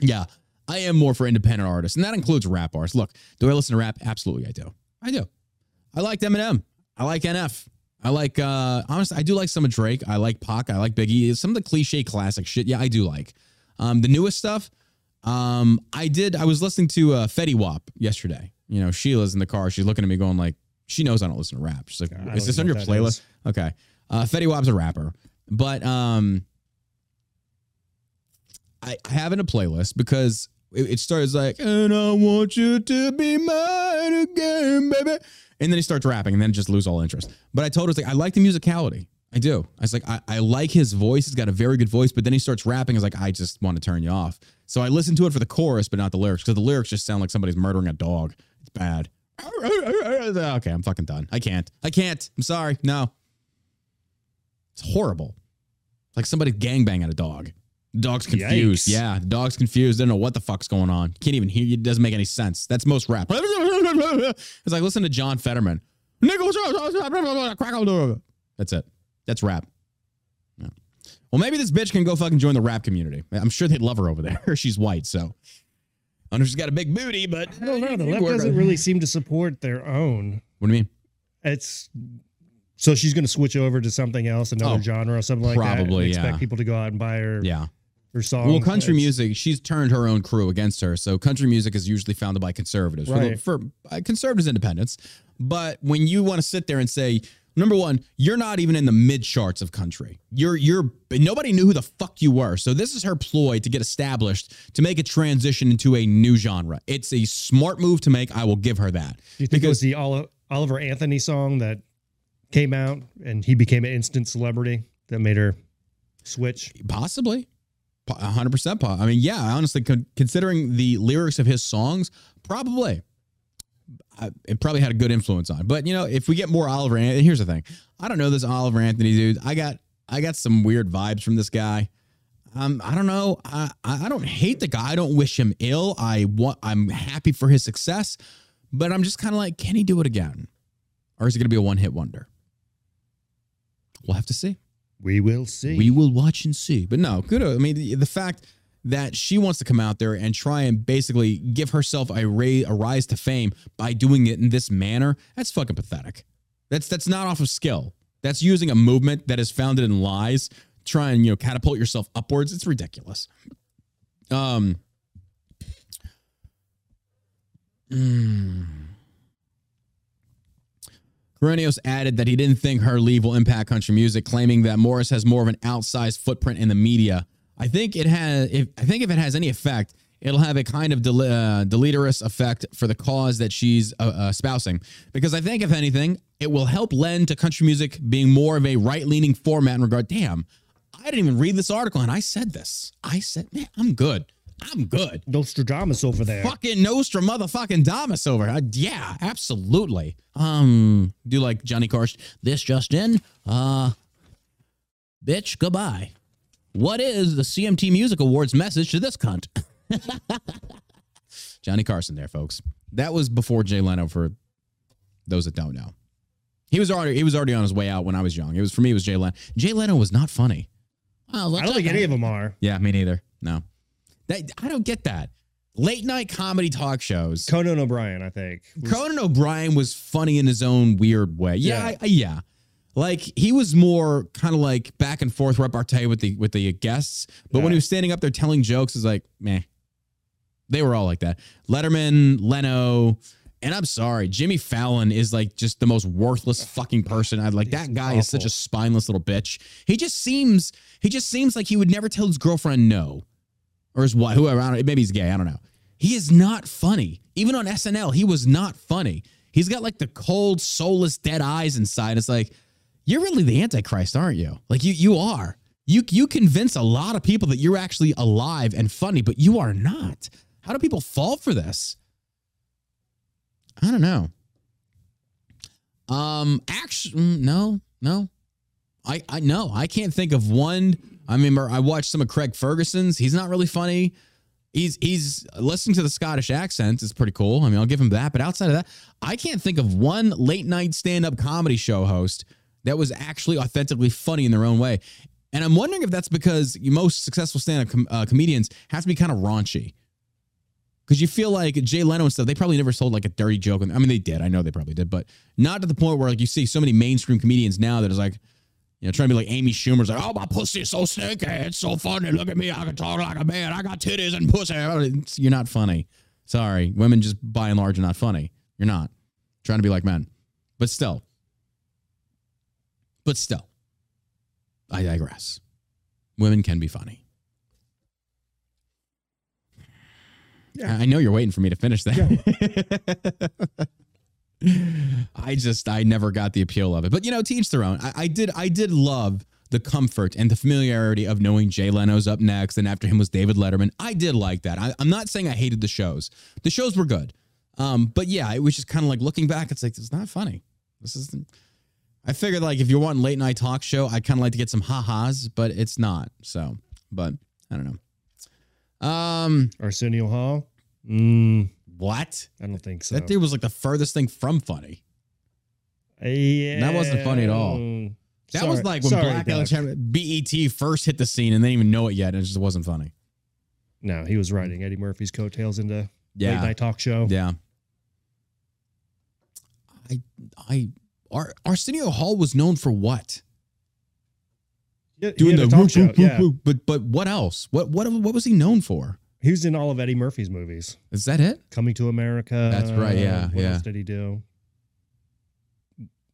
Yeah, I am more for independent artists, and that includes rap artists. Look, do I listen to rap? Absolutely, I do. I do. I like Eminem. I like NF. I like, uh, honestly, I do like some of Drake. I like Pac. I like Biggie. Some of the cliche classic shit, yeah, I do like. Um, the newest stuff, um, I did, I was listening to uh, Fetty Wap yesterday. You know, Sheila's in the car. She's looking at me going like, she knows I don't listen to rap. She's like, I is this on your playlist? is. Okay. Uh, Fetty Wap's a rapper, but um, I I have in a playlist because it, it starts like, and I want you to be mine again, baby. And then he starts rapping and then just lose all interest. But I told her, like, I like the musicality. I do. I was like, I, I like his voice. He's got a very good voice. But then he starts rapping. I was like, I just want to turn you off. So I listened to it for the chorus, but not the lyrics because the lyrics just sound like somebody's murdering a dog. It's bad. (laughs) Okay, I'm fucking done. I can't. I can't. I'm sorry. No. It's horrible. It's like somebody gangbang at a dog. The dog's confused. Yikes. Yeah, the dog's confused. They don't know what the fuck's going on. Can't even hear you. It doesn't make any sense. That's most rap. (laughs) It's like listen to John Fetterman. Nigga, what's up? Crack on the door. That's it. That's rap. Yeah. Well, maybe this bitch can go fucking join the rap community. I'm sure they'd love her over there. (laughs) She's white, so. I know she's got a big booty, but I don't know. The left doesn't really seem to support their own. What do you mean? It's so she's going to switch over to something else, another Oh, genre or something like that. and probably, expect yeah. people to go out and buy her Yeah. song. Well, country music, she's turned her own crew against her. So country music is usually founded by conservatives for, the, Right. for uh, conservatives independents. But when you want to sit there and say, number one, you're not even in the mid charts of country. You're you're nobody knew who the fuck you were. So this is her ploy to get established to make a transition into a new genre. It's a smart move to make. I will give her that. Do you think it was the Oli- Oliver Anthony song that came out and he became an instant celebrity that made her switch? Possibly. Po- 100% po- I mean, yeah, honestly, considering the lyrics of his songs, probably. I, it probably had a good influence on. it. But, you know, if we get more Oliver and here's the thing. I don't know this Oliver Anthony dude. I got I got some weird vibes from this guy. Um, I don't know. I, I don't hate the guy. I don't wish him ill. I want I'm happy for his success, but I'm just kind of like, can he do it again? Or is it gonna be a one-hit wonder? We'll have to see. We will see. We will watch and see. But no, good. I mean, the, the fact that she wants to come out there and try and basically give herself a, ra- a rise to fame by doing it in this manner, that's fucking pathetic. That's that's not off of skill. That's using a movement that is founded in lies, try and you know catapult yourself upwards. It's ridiculous. Um. mm. Added that he didn't think her leave will impact country music, claiming that Morris has more of an outsized footprint in the media. I think it has. If I think if it has any effect, it'll have a kind of del- uh, deleterious effect for the cause that she's uh, uh, espousing. Because I think, if anything, it will help lend to country music being more of a right-leaning format in regard. Damn, I didn't even read this article, and I said this. I said, man, I'm good. I'm good Nostradamus over there. fucking Nostra motherfucking Damas over. Uh, yeah, absolutely. Um, do like Johnny Carson. This just in. Uh, bitch, goodbye. What is the CMT Music Awards message to this cunt? (laughs) Johnny Carson there, folks. That was before Jay Leno, for those that don't know. He was already he was already on his way out when I was young. It was for me. It was Jay Leno. Jay Leno was not funny. Oh, I don't think any of them are. Yeah, me neither. No, that I don't get that. Late night comedy talk shows. Conan O'Brien, I think. was- Conan O'Brien was funny in his own weird way. Yeah, Yeah. I- I- yeah. Like he was more kind of like back and forth repartee with the with the guests, but when he was standing up there telling jokes, it's like meh. They were all like that. Letterman, Leno, and I'm sorry, Jimmy Fallon is like just the most worthless fucking person. I like that guy is such a spineless little bitch. He just seems he just seems like he would never tell his girlfriend no, or his wife, whoever. I don't, maybe he's gay. I don't know. He is not funny. Even on SNL, he was not funny. He's got like the cold, soulless, dead eyes inside. It's like you're really the Antichrist, aren't you? Like you you are. You you convince a lot of people that you're actually alive and funny, but you are not. How do people fall for this? I don't know. Um, actually, no, no. I I no, I can't think of one. I remember I watched some of Craig Ferguson's. He's not really funny. He's he's listening to the Scottish accent is pretty cool. I mean, I'll give him that. But outside of that, I can't think of one late night stand up comedy show host that was actually authentically funny in their own way. And I'm wondering if that's because most successful stand up com- uh, comedians have to be kind of raunchy. Because you feel like Jay Leno and stuff, they probably never sold like a dirty joke. I mean, they did. I know they probably did, but not to the point where like you see so many mainstream comedians now that is like, you know, trying to be like Amy Schumer's like, oh, my pussy is so stinky. It's so funny. Look at me. I can talk like a man. I got titties and pussy. You're not funny. Sorry. Women just by and large are not funny. You're not. Trying to be like men. But still. But still. I digress. Women can be funny. Yeah. I know you're waiting for me to finish that. (laughs) I just I never got the appeal of it. But you know, teach their own. I, I did I did love the comfort and the familiarity of knowing Jay Leno's up next, and after him was David Letterman. I did like that. I, I'm not saying I hated the shows. The shows were good. Um, but yeah, it was just kind of like looking back, it's like it's not funny. This is I figured like if you're wanting late night talk show, I'd kind of like to get some ha-has, but it's not. So, but I don't know. Um, Arsenio Hall. Mm, what? I don't think so. That dude was like the furthest thing from funny. yeah, That wasn't funny at all. That was like when sorry, Black. Alexander BET first hit the scene and they didn't even know it yet, and it just wasn't funny. No, he was riding Eddie Murphy's coattails into late night talk show. yeah. I, I, Ar- Arsenio Hall was known for what? Yeah, Doing the whoop, show. whoop, Yeah, whoop, but but what else? What what what was he known for? he was in all of Eddie Murphy's movies. Is that it? Coming to America. That's right, yeah, What yeah. else did he do?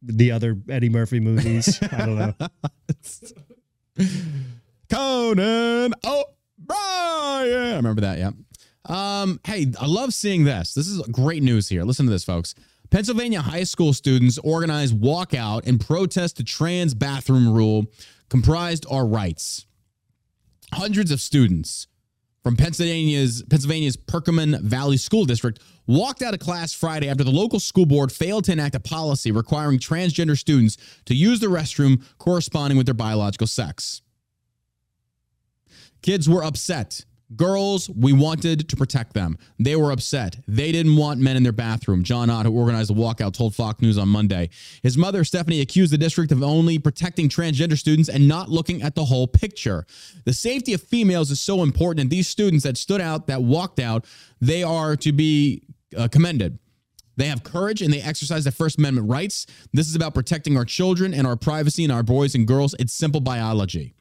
The other Eddie Murphy movies. (laughs) I don't know. Conan O'Brien. I remember that. Yeah. Um, hey, I love seeing this. This is great news here. Listen to this, folks. Pennsylvania high school students organize walkout and protest the trans bathroom rule comprised our rights. Hundreds of students from Pennsylvania's Pennsylvania's Perkiomen Valley School District walked out of class Friday after the local school board failed to enact a policy requiring transgender students to use the restroom corresponding with their biological sex. Kids were upset. Girls, we wanted to protect them. They were upset. They didn't want men in their bathroom. John Ott, who organized the walkout, told Fox News on Monday. His mother, Stephanie, accused the district of only protecting transgender students and not looking at the whole picture. The safety of females is so important, and these students that stood out, that walked out, they are to be uh, commended. They have courage and they exercise their First Amendment rights. This is about protecting our children and our privacy and our boys and girls. It's simple biology.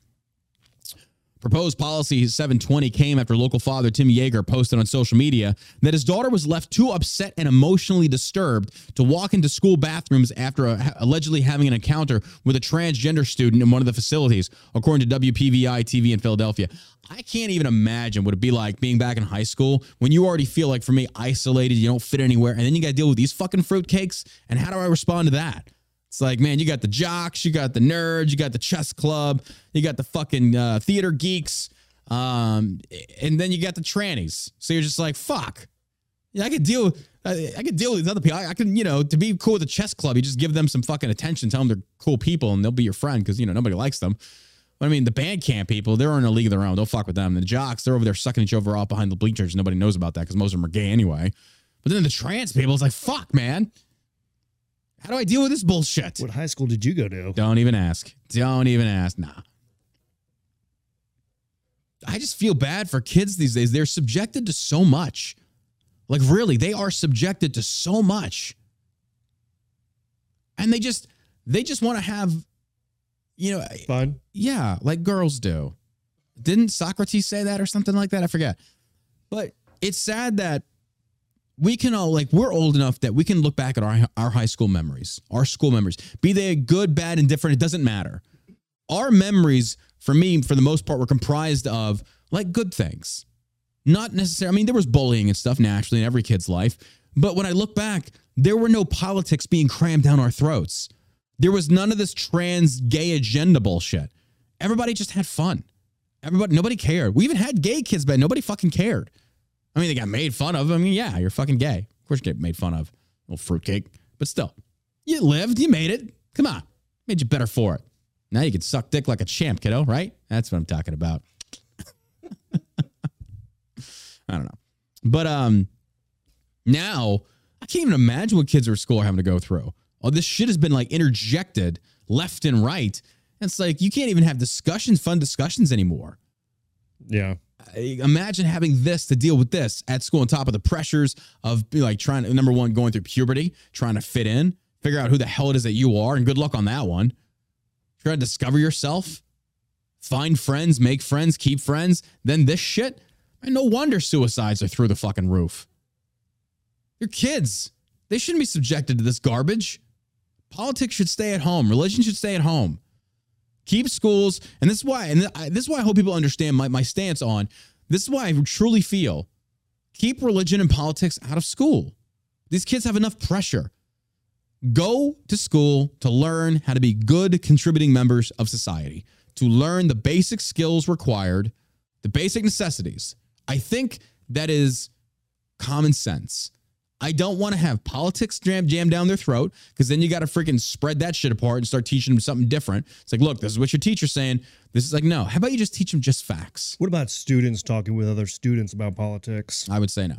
Proposed policy 720 came after local father Tim Yeager posted on social media that his daughter was left too upset and emotionally disturbed to walk into school bathrooms after uh, a, allegedly having an encounter with a transgender student in one of the facilities, according to WPVI TV in Philadelphia. I can't even imagine what it'd be like being back in high school when you already feel like, for me, isolated, you don't fit anywhere, and then you got to deal with these fucking fruitcakes. And how do I respond to that? It's like, man, you got the jocks, you got the nerds, you got the chess club, you got the fucking uh, theater geeks, um, and then you got the trannies. So you're just like, fuck. Yeah, I could deal. I, I could deal with these other people. I, I can, you know, to be cool with the chess club, you just give them some fucking attention, tell them they're cool people, and they'll be your friend because you know nobody likes them. But I mean, the band camp people, they're in a league of their own. Don't fuck with them. The jocks, they're over there sucking each other off behind the bleachers. Nobody knows about that because most of them are gay anyway. But then the trans people, it's like, fuck, man. How do I deal with this bullshit? What high school did you go to? Don't even ask. Don't even ask. Nah. I just feel bad for kids these days. They're subjected to so much. Like, really, they are subjected to so much. And they just, they just want to have, you know, Fun. yeah, like girls do. Didn't Socrates say that or something like that? I forget. But it's sad that we can all like we're old enough that we can look back at our our high school memories, our school memories. Be they good, bad, indifferent, it doesn't matter. Our memories, for me, for the most part, were comprised of like good things. Not necessarily, I mean, there was bullying and stuff naturally in every kid's life. But when I look back, there were no politics being crammed down our throats. There was none of this trans gay agenda bullshit. Everybody just had fun. Everybody, nobody cared. We even had gay kids, but nobody fucking cared. I mean, they got made fun of. I mean, yeah, you're fucking gay. Of course, you get made fun of. Little fruitcake. But still, you lived, you made it. Come on. Made you better for it. Now you can suck dick like a champ, kiddo, right? That's what I'm talking about. (laughs) I don't know. But um now I can't even imagine what kids at school are having to go through. All this shit has been like interjected left and right. And it's like you can't even have discussions, fun discussions anymore Yeah. Imagine having this to deal with this at school on top of the pressures of like trying to number one going through puberty trying to fit in figure out who the hell it is that you are and good luck on that one. Trying to discover yourself find friends make friends keep friends then this shit and no wonder suicides are through the fucking roof. You're kids. They shouldn't be subjected to this garbage. Politics should stay at home. Religion should stay at home keep schools and this is why and this is why i hope people understand my, my stance on this is why i truly feel keep religion and politics out of school. These kids have enough pressure. Go to school to learn how to be good contributing members of society to learn the basic skills required the basic necessities. I think that is common sense I don't want to have politics jam, jam down their throat because then you got to freaking spread that shit apart and start teaching them something different. It's like, look, this is what your teacher's saying. This is like, no. How about you just teach them just facts? What about students talking with other students about politics? I would say no.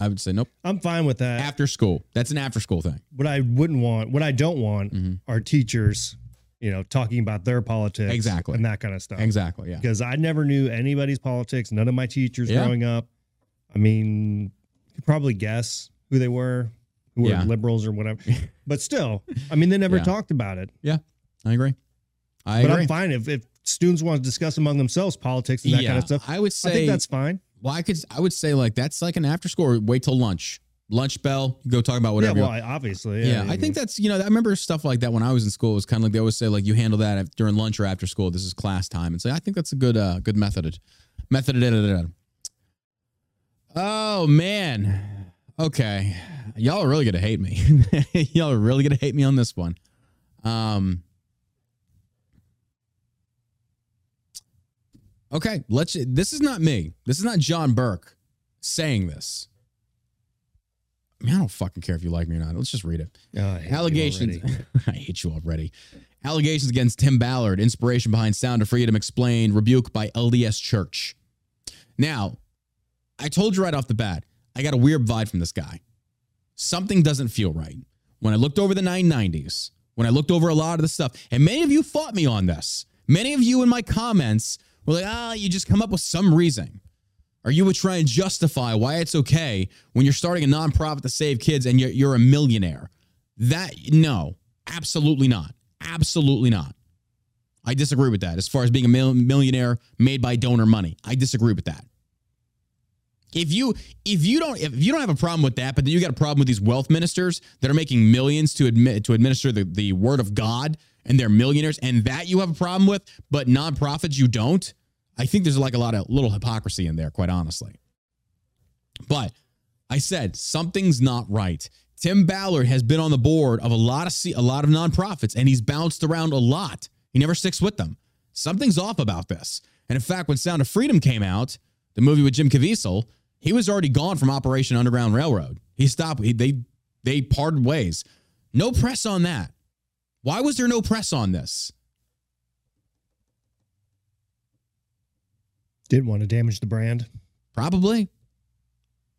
I would say nope. I'm fine with that. After school, that's an after school thing. What I wouldn't want, what I don't want, Mhm. are teachers, you know, talking about their politics, Exactly. and that kind of stuff. Exactly. Yeah. Because I never knew anybody's politics. None of my teachers Yeah. growing up. I mean, you could probably guess who they were, who were Yeah. liberals or whatever. (laughs) But still, I mean, they never Yeah. talked about it. Yeah, I agree. I but agree. I'm fine if, if students want to discuss among themselves politics and that yeah, kind of stuff. I would I say think that's fine. well, I could. I would say like that's like an after school. Wait till lunch. Lunch bell. Go talk about whatever. yeah, well, I- obviously. Yeah, I think that's you know I remember stuff like that when I was in school. It was kind of like they always say like you handle that during lunch or after school. This is class time, and so I think that's a good uh good method. Method. (laughs) Oh man, okay, y'all are really gonna hate me. (laughs) y'all are really gonna hate me on this one. Um. Okay, let's. This is not me. This is not John Burke saying this. I mean, I don't fucking care if you like me or not. Let's just read it. Oh, I Allegations. (laughs) I hate you already. Allegations against Tim Ballard, inspiration behind Sound of Freedom explained, rebuke by LDS Church. Now, I told you right off the bat, I got a weird vibe from this guy. Something doesn't feel right. When I looked over the 990s, when I looked over a lot of the stuff, and many of you fought me on this. Many of you in my comments were like, ah, you just come up with some reason. Or you would try and justify why it's okay when you're starting a nonprofit to save kids and you're, you're a millionaire. That, no, absolutely not. Absolutely not. I disagree with that. As far as being a millionaire made by donor money, I disagree with that. If you if you don't if you don't have a problem with that, but then you got a problem with these wealth ministers that are making millions to admit to administer the, the word of God and they're millionaires, and that you have a problem with, but nonprofits you don't, I think there's like a lot of little hypocrisy in there, quite honestly. But I said something's not right. Tim Ballard has been on the board of a lot of a lot of nonprofits, and he's bounced around a lot. He never sticks with them. Something's off about this. And in fact, when Sound of Freedom came out, the movie with Jim Caviezel, he was already gone from Operation Underground Railroad. He stopped. He, they they parted ways. No press on that. Why was there no press on this? Didn't want to damage the brand. Probably.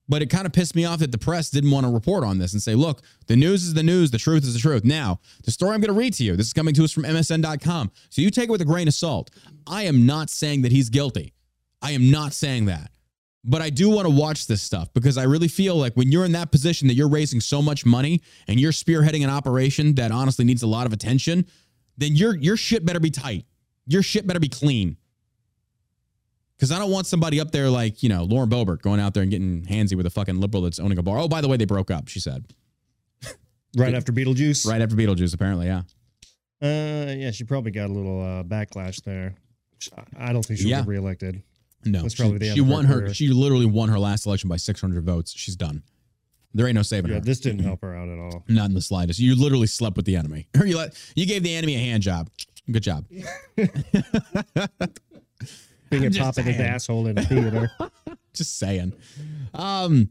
But it kind of pissed me off that the press didn't want to report on this and say, look, the news is the news, the truth is the truth. Now, the story I'm going to read to you, this is coming to us from MSN.com. So you take it with a grain of salt. I am not saying that he's guilty. I am not saying that. But I do want to watch this stuff because I really feel like when you're in that position that you're raising so much money and you're spearheading an operation that honestly needs a lot of attention, then your your shit better be tight. Your shit better be clean. Because I don't want somebody up there like, you know, Lauren Boebert going out there and getting handsy with a fucking liberal that's owning a bar. Oh, by the way, they broke up, she said. (laughs) Right after Beetlejuice. Right after Beetlejuice, apparently, yeah. Uh, yeah, she probably got a little uh, backlash there. I don't think she'll Yeah. get reallated. No, That's she, the she won her. She literally won her last election by 600 votes. She's done. There ain't no saving Yeah, her. this didn't help her out at all. Not in the slightest. You literally slept with the enemy, (laughs) you let you gave the enemy a hand job. Good job. (laughs) Being a pop in his asshole in a theater. (laughs) Just saying. Um,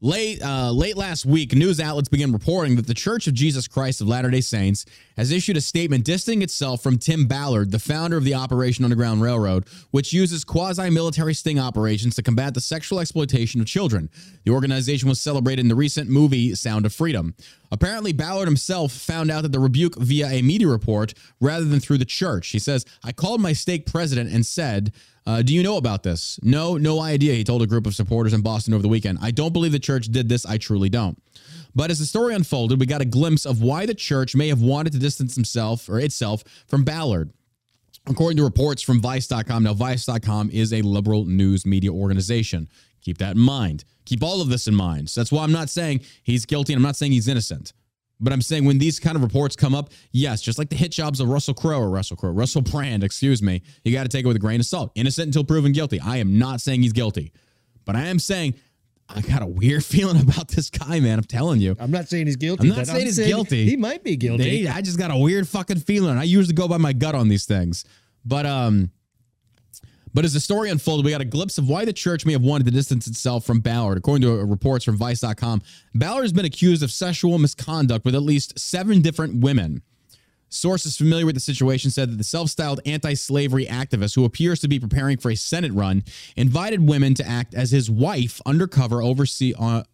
late uh, late last week, news outlets began reporting that the Church of Jesus Christ of Latter Day Saints has issued a statement distancing itself from Tim Ballard, the founder of the Operation Underground Railroad, which uses quasi-military sting operations to combat the sexual exploitation of children. The organization was celebrated in the recent movie Sound of Freedom. Apparently, Ballard himself found out that the rebuke via a media report rather than through the church. He says, I called my stake president and said, uh, Do you know about this? No, no idea, he told a group of supporters in Boston over the weekend. I don't believe the church did this. I truly don't. But as the story unfolded, we got a glimpse of why the church may have wanted to distance himself or itself from Ballard. According to reports from Vice.com, now Vice.com is a liberal news media organization. Keep that in mind. Keep all of this in mind. So that's why I'm not saying he's guilty and I'm not saying he's innocent. But I'm saying when these kind of reports come up, yes, just like the hit jobs of Russell Crowe or Russell Crowe, Russell Brand, excuse me, you got to take it with a grain of salt. Innocent until proven guilty. I am not saying he's guilty, but I am saying I got a weird (laughs) feeling about this guy, man. I'm telling you. I'm not saying he's guilty. I'm not saying he's guilty. He might be guilty. They- I just got a weird fucking feeling. I usually go by my gut on these things. But um but as the story unfolded, we got a glimpse of why the church may have wanted to distance itself from Ballard. According to reports from Vice.com, Ballard has been accused of sexual misconduct with at least seven different women. Sources familiar with the situation said that the self styled anti slavery activist, who appears to be preparing for a Senate run, invited women to act as his wife undercover oversee, uh,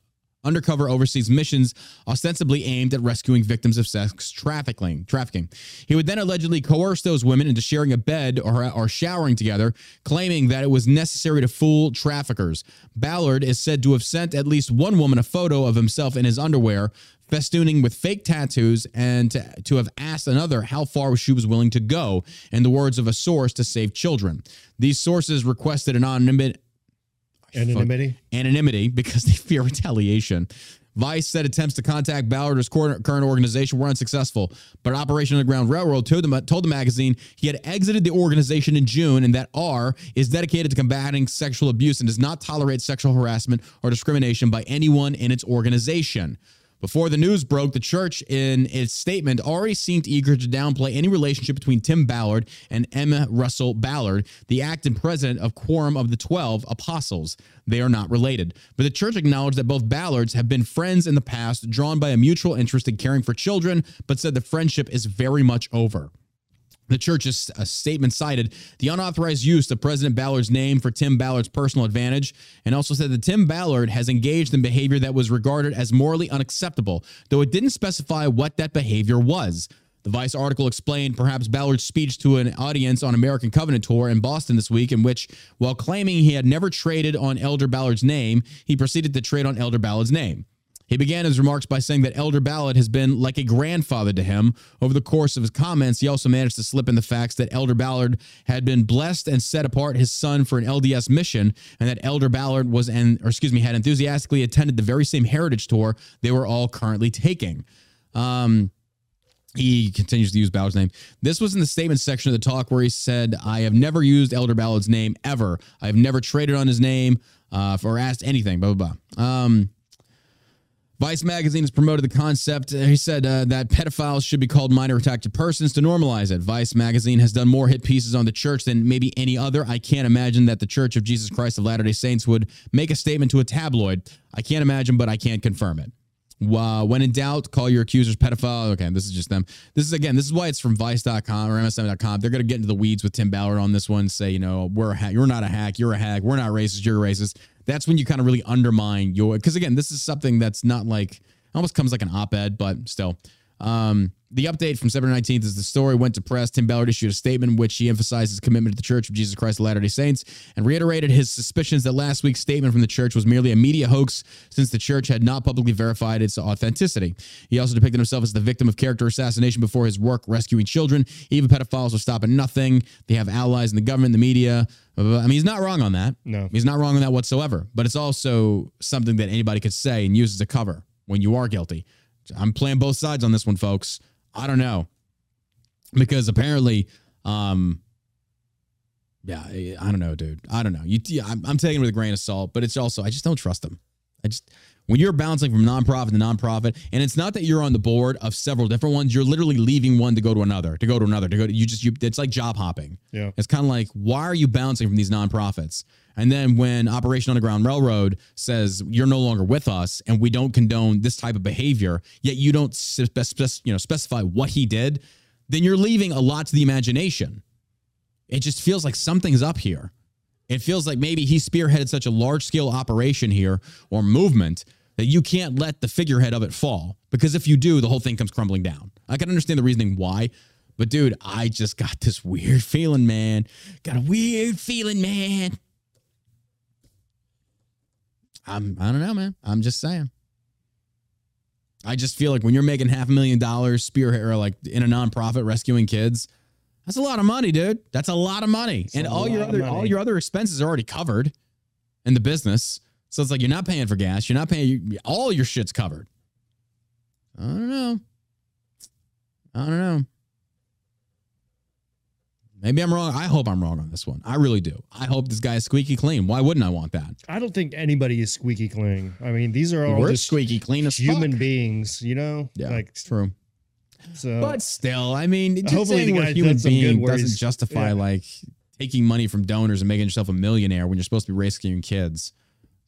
undercover overseas missions ostensibly aimed at rescuing victims of sex trafficking. Trafficking. He would then allegedly coerce those women into sharing a bed or, or showering together, claiming that it was necessary to fool traffickers. Ballard is said to have sent at least one woman a photo of himself in his underwear, festooning with fake tattoos, and to, to have asked another how far she was willing to go, in the words of a source, to save children. These sources requested anonymity Anonymity. anonymity because they fear retaliation. Vice said attempts to contact Ballard or his current current organization were unsuccessful, but Operation Underground Railroad told the, told the magazine he had exited the organization in June and that R is dedicated to combating sexual abuse and does not tolerate sexual harassment or discrimination by anyone in its organization. Before the news broke, the church, in its statement, already seemed eager to downplay any relationship between Tim Ballard and M. Russell Ballard, the acting president of Quorum of the Twelve Apostles. They are not related. But the church acknowledged that both Ballards have been friends in the past, drawn by a mutual interest in caring for children, but said the friendship is very much over. The church's statement cited the unauthorized use of President Ballard's name for Tim Ballard's personal advantage and also said that Tim Ballard has engaged in behavior that was regarded as morally unacceptable, though it didn't specify what that behavior was. The Vice article explained perhaps Ballard's speech to an audience on American Covenant Tour in Boston this week, in which, while claiming he had never traded on Elder Ballard's name, he proceeded to trade on Elder Ballard's name. He began his remarks by saying that Elder Ballard has been like a grandfather to him. Over the course of his comments, he also managed to slip in the facts that Elder Ballard had been blessed and set apart his son for an LDS mission, and that Elder Ballard was an, or excuse me, had enthusiastically attended the very same heritage tour they were all currently taking. Um, he continues to use Ballard's name. This was in the statement section of the talk where he said, I have never used Elder Ballard's name ever. I've never traded on his name uh, or asked anything, blah, blah, blah. Um, Vice magazine has promoted the concept. He said uh, that pedophiles should be called minor attracted persons to normalize it. Vice magazine has done more hit pieces on the church than maybe any other. I can't imagine that the Church of Jesus Christ of Latter day Saints would make a statement to a tabloid. I can't imagine, but I can't confirm it. When in doubt, call your accusers pedophile. Okay, this is just them. This is again, this is why it's from vice.com or msm.com. They're going to get into the weeds with Tim Ballard on this one, say, you know, we're a hack. You're not a hack. You're a hack. We're not racist. You're racist. That's when you kind of really undermine your because again, this is something that's not like almost comes like an op-ed, but still. Um, the update from September 19th is the story went to press. Tim Ballard issued a statement in which he emphasized his commitment to the Church of Jesus Christ of Latter-day Saints and reiterated his suspicions that last week's statement from the church was merely a media hoax since the church had not publicly verified its authenticity. He also depicted himself as the victim of character assassination before his work rescuing children. Even pedophiles will stop at nothing. They have allies in the government, the media. I mean, he's not wrong on that. No. He's not wrong on that whatsoever. But it's also something that anybody could say and use as a cover when you are guilty. I'm playing both sides on this one, folks. I don't know because apparently, um, yeah, I don't know, dude. I don't know. You, yeah, I'm, I'm taking it with a grain of salt, but it's also I just don't trust them. I just when you're bouncing from nonprofit to nonprofit, and it's not that you're on the board of several different ones. You're literally leaving one to go to another, to go to another, to go. To, you just you. It's like job hopping. Yeah. It's kind of like why are you bouncing from these nonprofits? And then when Operation Underground Railroad says you're no longer with us and we don't condone this type of behavior, yet you don't spe- spe- you know specify what he did, then you're leaving a lot to the imagination. It just feels like something's up here. It feels like maybe he spearheaded such a large scale operation here or movement that you can't let the figurehead of it fall. Because if you do, the whole thing comes crumbling down. I can understand the reasoning why, but dude, I just got (laughs) this weird feeling, man. Got a weird feeling, man. I'm I don't know, man. I'm just saying. I just feel like when you're making half a million dollars spearhead or like in a nonprofit rescuing kids, that's a lot of money, dude. That's a lot of money. It's and all your other all your other expenses are already covered in the business. So it's like you're not paying for gas, you're not paying all your shit's covered. I don't know. I don't know. Maybe I'm wrong. I hope I'm wrong on this one. I really do. I hope this guy is squeaky clean. Why wouldn't I want that? I don't think anybody is squeaky clean. I mean, these are all We're just squeaky clean as human fuck. beings, you know? Yeah, Like it's true. so But still, I mean, just Hopefully saying we're human did some good being doesn't justify yeah. like taking money from donors and making yourself a millionaire when you're supposed to be rescuing kids.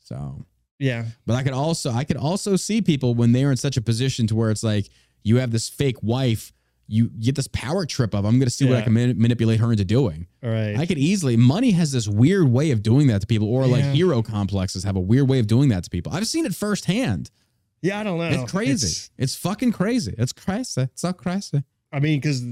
So, yeah. but I could also I could also see people when they're in such a position to where it's like you have this fake wife, you get this power trip of I'm going to see what I can mani- manipulate her into doing. All right. I could easily money has this weird way of doing that to people, or like hero complexes have a weird way of doing that to people. I've seen it firsthand. yeah, I don't know. It's crazy. It's- It's, fucking crazy. It's crazy. It's so crazy. I mean, because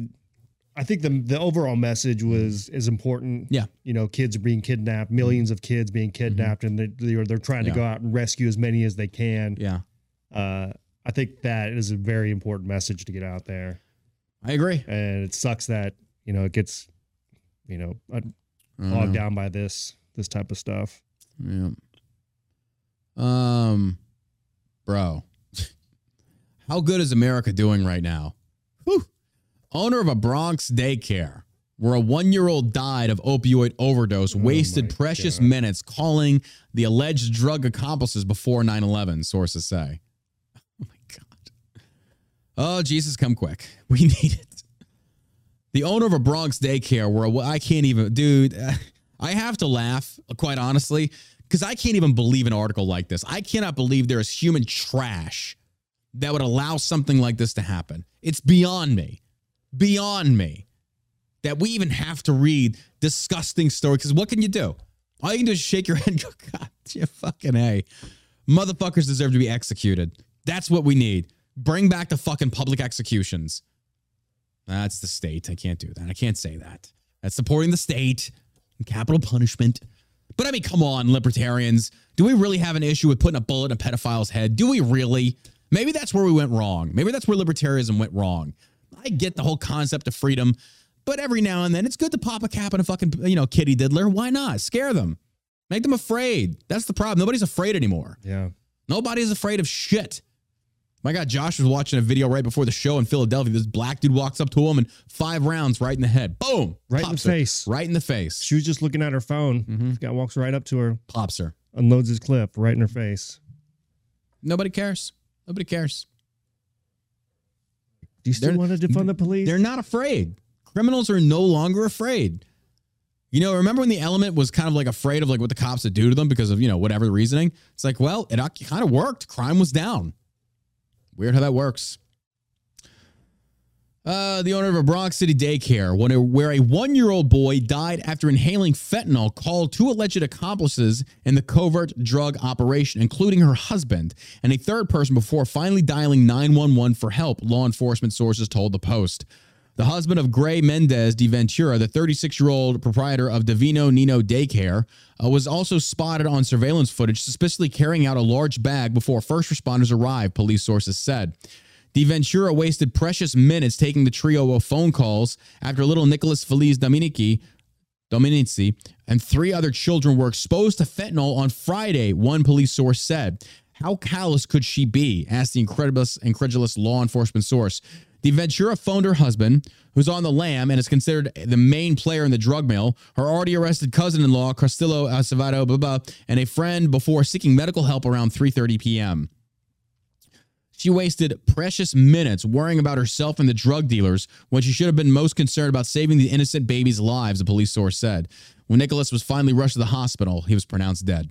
I think the the overall message was is important. Yeah. You know, kids are being kidnapped, millions of kids being kidnapped, and they, they're they're trying to Mm-hmm. Go out and rescue as many as they can. Yeah, Uh, I think that is a very important message to get out there, I agree. and it sucks that you know it gets you know uh, bogged down by this this type of stuff. Yeah. Um, bro, (laughs) how good is America doing right now? Whew. Owner of a Bronx daycare where a one year old died of opioid overdose oh wasted precious God. minutes calling the alleged drug accomplices before 9 11, sources say. (laughs) Oh my God. Oh, Jesus, come quick. (laughs) We need it. The owner of a Bronx daycare where a- I can't even, dude, I have to laugh, quite honestly, because I can't even believe an article like this. I cannot believe there is human trash that would allow something like this to happen. It's beyond me, beyond me that we even have to read disgusting stories. Because what can you do? All you can do is shake your (laughs) head and go, God, you fucking A. Motherfuckers deserve to be executed. That's what we need. Bring back the fucking public executions. That's the state. I can't do that. I can't say that. That's supporting the state and capital punishment. But I mean, come on, libertarians. Do we really have an issue with putting a bullet in a pedophile's head? Do we really? Maybe that's where we went wrong. Maybe that's where libertarianism went wrong. I get the whole concept of freedom, but every now and then it's good to pop a cap on a fucking, you know, kitty diddler. Why not? Scare them. Make them afraid. That's the problem. Nobody's afraid anymore. Yeah. Nobody's afraid of shit. My God, Josh was watching a video right before the show in Philadelphia. This black dude walks up to him and five rounds right in the head. Boom. Right in the Pops her. face. Right in the face. She was just looking at her phone. Mm-hmm. This guy walks right up to her, Pops her. unloads his clip right in her face. Nobody cares. Nobody cares. Do you still They're- want to defund the police? They're not afraid. Criminals are no longer afraid. You know, remember when the element was kind of like afraid of like what the cops would do to them because of, you know, whatever the reasoning? It's like, well, it kind of worked. Crime was down. Weird how that works. Uh, the owner of a Bronx City daycare, a, where a one year old boy died after inhaling fentanyl, called two alleged accomplices in the covert drug operation, including her husband and a third person, before finally dialing 911 for help, law enforcement sources told the Post. The husband of Grei Mendez de Ventura, the 36 year old proprietor of Divino Nino Daycare, uh, was also spotted on surveillance footage suspiciously carrying out a large bag before first responders arrived, police sources said. De Ventura wasted precious minutes taking the trio of phone calls after little Nicholas Feliz Dominici, Dominici and three other children were exposed to fentanyl on Friday, one police source said. How callous could she be? asked the incredulous, incredulous law enforcement source. The Ventura phoned her husband, who's on the lam and is considered the main player in the drug mill, her already arrested cousin-in-law, Carlisto Acevedo, blah, blah, and a friend before seeking medical help around 3.30 p.m. She wasted precious minutes worrying about herself and the drug dealers when she should have been most concerned about saving the innocent babies' lives, a police source said. When Nicholas was finally rushed to the hospital, he was pronounced dead.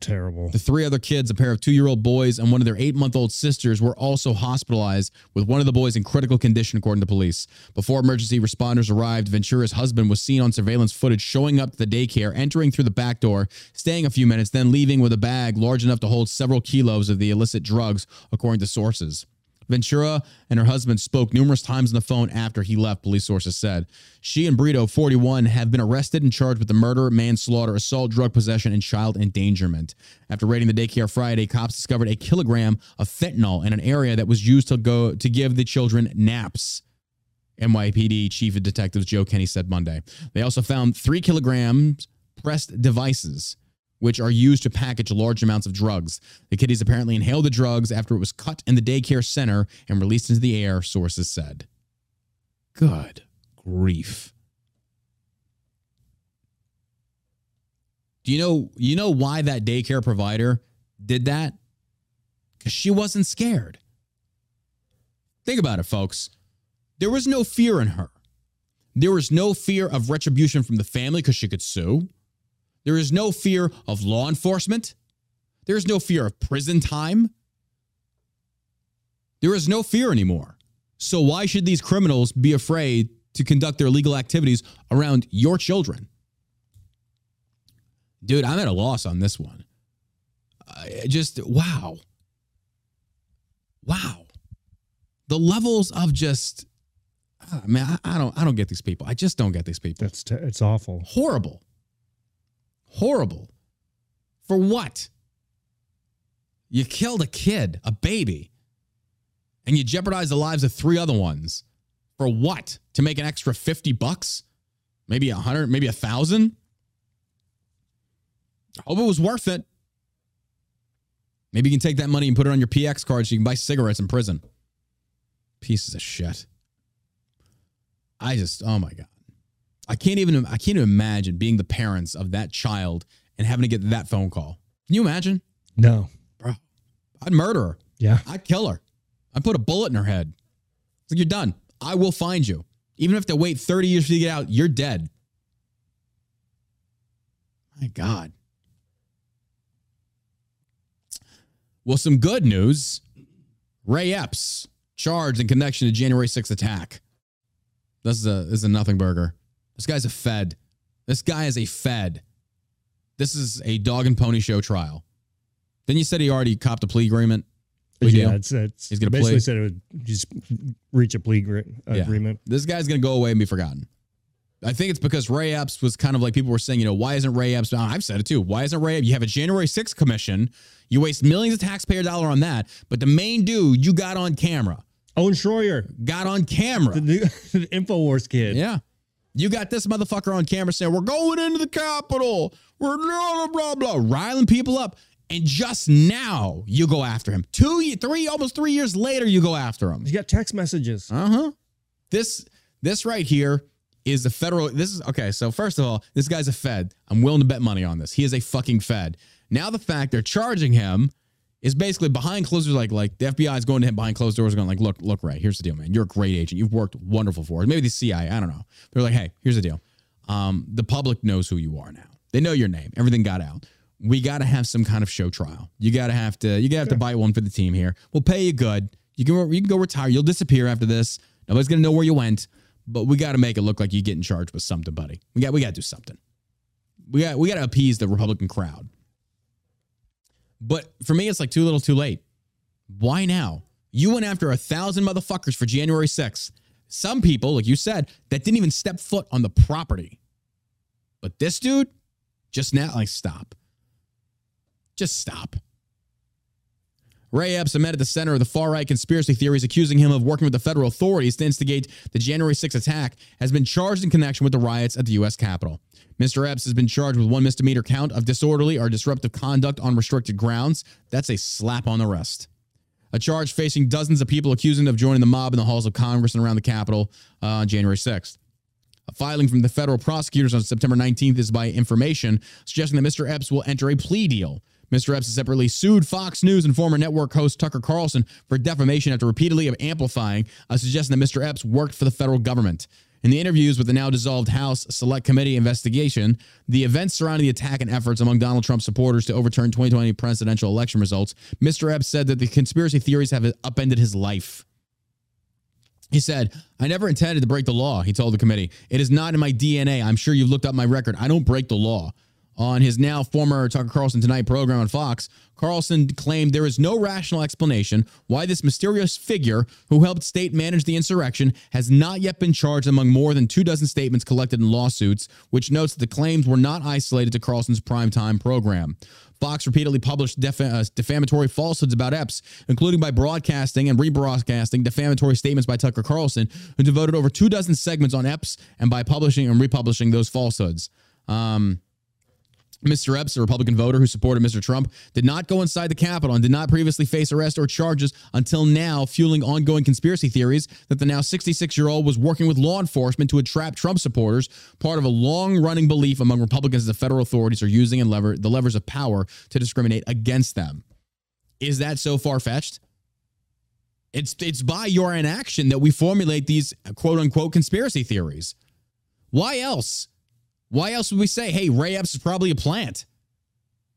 Terrible. The three other kids, a pair of two year old boys and one of their eight month old sisters, were also hospitalized, with one of the boys in critical condition, according to police. Before emergency responders arrived, Ventura's husband was seen on surveillance footage showing up to the daycare, entering through the back door, staying a few minutes, then leaving with a bag large enough to hold several kilos of the illicit drugs, according to sources. Ventura and her husband spoke numerous times on the phone after he left, police sources said. She and Brito, 41, have been arrested and charged with the murder, manslaughter, assault, drug possession, and child endangerment. After raiding the daycare Friday, cops discovered a kilogram of fentanyl in an area that was used to go to give the children naps. NYPD Chief of Detectives Joe Kenny said Monday. They also found three kilograms pressed devices which are used to package large amounts of drugs. The kiddies apparently inhaled the drugs after it was cut in the daycare center and released into the air, sources said. Good grief. Do you know you know why that daycare provider did that? Cuz she wasn't scared. Think about it, folks. There was no fear in her. There was no fear of retribution from the family because she could sue. There is no fear of law enforcement. There is no fear of prison time. There is no fear anymore. So, why should these criminals be afraid to conduct their legal activities around your children? Dude, I'm at a loss on this one. I just, wow. Wow. The levels of just, ah, I mean, I, I don't, I don't get these people. I just don't get these people. That's te- it's awful. Horrible. Horrible. For what? You killed a kid, a baby, and you jeopardized the lives of three other ones. For what? To make an extra 50 bucks? Maybe a hundred, maybe a thousand? Hope it was worth it. Maybe you can take that money and put it on your PX card so you can buy cigarettes in prison. Pieces of shit. I just, oh my God. I can't even I can't even imagine being the parents of that child and having to get that phone call. Can you imagine? No. Bro, I'd murder her. Yeah. I'd kill her. I'd put a bullet in her head. It's like you're done. I will find you. Even if they wait 30 years for you to get out, you're dead. My God. Well, some good news. Ray Epps charged in connection to January 6th attack. This is a this is a nothing burger. This guy's a Fed. This guy is a Fed. This is a dog and pony show trial. Then you said he already copped a plea agreement. Plea yeah, deal? it's, it's He's gonna basically play- said it would just reach a plea gr- Yeah. agreement. This guy's gonna go away and be forgotten. I think it's because Ray Epps was kind of like people were saying, you know, why isn't Ray Epps? I've said it too. Why isn't Ray? You have a January 6th commission. You waste millions of taxpayer dollar on that, but the main dude you got on camera, Owen Schroyer, got on camera. the new the (laughs) Infowars kid. Yeah. You got this motherfucker on camera saying, We're going into the Capitol. We're blah, blah, blah, blah, riling people up. And just now you go after him. Two, three, almost three years later, you go after him. He's got text messages. Uh huh. This, this right here is the federal. This is okay. So, first of all, this guy's a Fed. I'm willing to bet money on this. He is a fucking Fed. Now, the fact they're charging him is basically behind closed doors. Like, like the FBI is going to him behind closed doors, going like, "Look, look, Ray. Here's the deal, man. You're a great agent. You've worked wonderful for us. Maybe the CIA. I don't know. They're like, hey, here's the deal. Um, the public knows who you are now. They know your name. Everything got out. We got to have some kind of show trial. You got to have to. You got to have to bite one for the team here. We'll pay you good. You can you can go retire. You'll disappear after this. Nobody's gonna know where you went. But we got to make it look like you get in charge with something, buddy. We got we got to do something. We got we got to appease the Republican crowd. But for me, it's like too little, too late. Why now? You went after a thousand motherfuckers for January 6th. Some people, like you said, that didn't even step foot on the property. But this dude, just now, like, stop. Just stop. Ray Epps, a man at the center of the far right conspiracy theories accusing him of working with the federal authorities to instigate the January 6th attack, has been charged in connection with the riots at the U.S. Capitol. Mr. Epps has been charged with one misdemeanor count of disorderly or disruptive conduct on restricted grounds. That's a slap on the wrist. A charge facing dozens of people accusing of joining the mob in the halls of Congress and around the Capitol uh, on January 6th. A filing from the federal prosecutors on September 19th is by information suggesting that Mr. Epps will enter a plea deal. Mr. Epps has separately sued Fox News and former network host Tucker Carlson for defamation after repeatedly amplifying a suggestion that Mr. Epps worked for the federal government. In the interviews with the now dissolved House Select Committee investigation, the events surrounding the attack and efforts among Donald Trump supporters to overturn 2020 presidential election results, Mr. Epps said that the conspiracy theories have upended his life. He said, I never intended to break the law, he told the committee. It is not in my DNA. I'm sure you've looked up my record. I don't break the law. On his now former Tucker Carlson Tonight program on Fox, Carlson claimed there is no rational explanation why this mysterious figure who helped state manage the insurrection has not yet been charged among more than two dozen statements collected in lawsuits, which notes that the claims were not isolated to Carlson's primetime program. Fox repeatedly published def- uh, defamatory falsehoods about Epps, including by broadcasting and rebroadcasting defamatory statements by Tucker Carlson, who devoted over two dozen segments on Epps, and by publishing and republishing those falsehoods. Um, Mr. Epps, a Republican voter who supported Mr. Trump, did not go inside the Capitol and did not previously face arrest or charges until now, fueling ongoing conspiracy theories that the now 66 year old was working with law enforcement to entrap Trump supporters, part of a long running belief among Republicans that federal authorities are using and lever, the levers of power to discriminate against them. Is that so far fetched? It's, it's by your inaction that we formulate these quote unquote conspiracy theories. Why else? Why else would we say, hey, Ray Epps is probably a plant?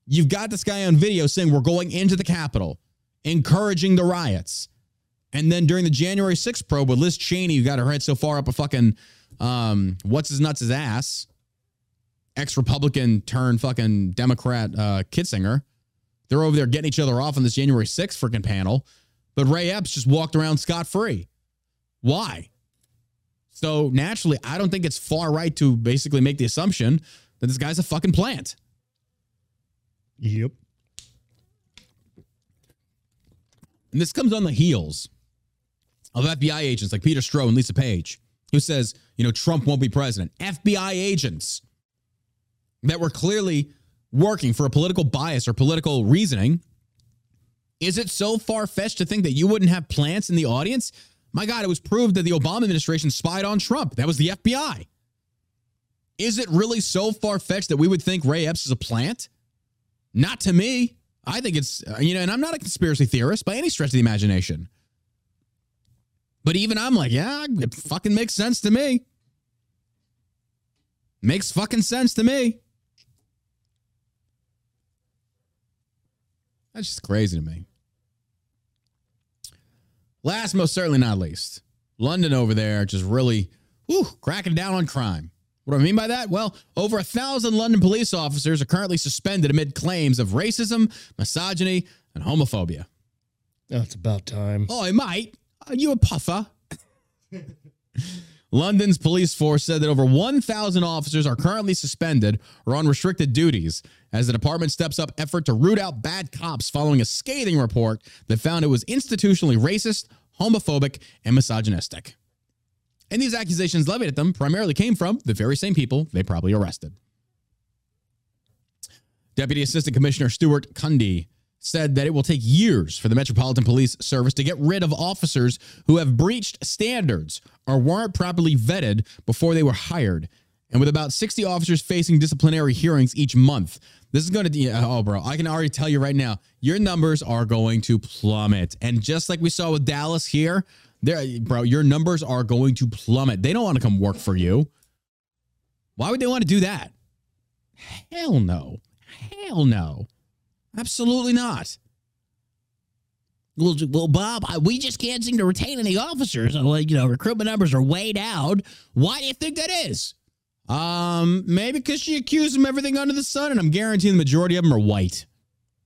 You've got this guy on video saying we're going into the Capitol, encouraging the riots. And then during the January 6th probe with Liz Cheney, who got her head so far up a fucking, um, what's his nuts' his ass, ex Republican turned fucking Democrat uh. They're over there getting each other off on this January 6th freaking panel. But Ray Epps just walked around scot free. Why? So naturally, I don't think it's far right to basically make the assumption that this guy's a fucking plant. Yep. And this comes on the heels of FBI agents like Peter Strzok and Lisa Page, who says, you know, Trump won't be president. FBI agents that were clearly working for a political bias or political reasoning. Is it so far fetched to think that you wouldn't have plants in the audience? My God, it was proved that the Obama administration spied on Trump. That was the FBI. Is it really so far fetched that we would think Ray Epps is a plant? Not to me. I think it's, uh, you know, and I'm not a conspiracy theorist by any stretch of the imagination. But even I'm like, yeah, it fucking makes sense to me. Makes fucking sense to me. That's just crazy to me. Last, most certainly not least, London over there just really whew, cracking down on crime. What do I mean by that? Well, over a thousand London police officers are currently suspended amid claims of racism, misogyny, and homophobia. That's about time. Oh, might. Are you a puffer? (laughs) London's police force said that over 1,000 officers are currently suspended or on restricted duties as the department steps up effort to root out bad cops following a scathing report that found it was institutionally racist, homophobic, and misogynistic. And these accusations levied at them primarily came from the very same people they probably arrested. Deputy Assistant Commissioner Stuart Cundy said that it will take years for the Metropolitan Police Service to get rid of officers who have breached standards or weren't properly vetted before they were hired. And with about 60 officers facing disciplinary hearings each month, this is going to, oh, bro, I can already tell you right now, your numbers are going to plummet. And just like we saw with Dallas here, there, bro, your numbers are going to plummet. They don't want to come work for you. Why would they want to do that? Hell no. Hell no. Absolutely not. well, well, Bob, I, we just can't seem to retain any officers. You know, recruitment numbers are way down. Why do you think that is? Um, maybe because she accused them everything under the sun, and I'm guaranteeing the majority of them are white.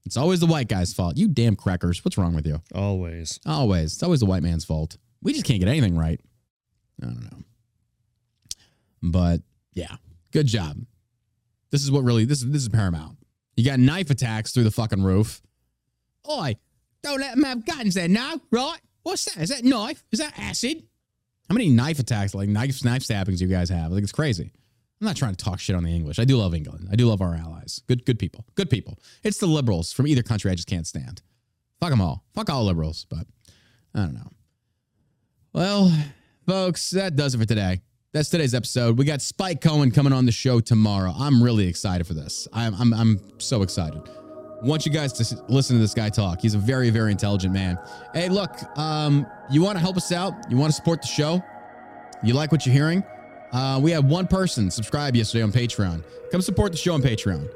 It's always the white guy's fault. You damn crackers. What's wrong with you? Always. Always. It's always the white man's fault. We just can't get anything right. I don't know. But yeah, good job. This is what really this is this is paramount. You got knife attacks through the fucking roof. Oi, don't let them have guns there now, right? What's that? Is that knife? Is that acid? How many knife attacks, like knife knife stabbings, you guys have? Like it's crazy. I'm not trying to talk shit on the English. I do love England. I do love our allies. Good, good people. Good people. It's the liberals from either country I just can't stand. Fuck them all. Fuck all liberals. But I don't know. Well, folks, that does it for today. That's today's episode. We got Spike Cohen coming on the show tomorrow. I'm really excited for this. I'm I'm, I'm so excited. Want you guys to listen to this guy talk. He's a very very intelligent man. Hey, look, um, you want to help us out? You want to support the show? You like what you're hearing? Uh, we had one person subscribe yesterday on Patreon. Come support the show on Patreon.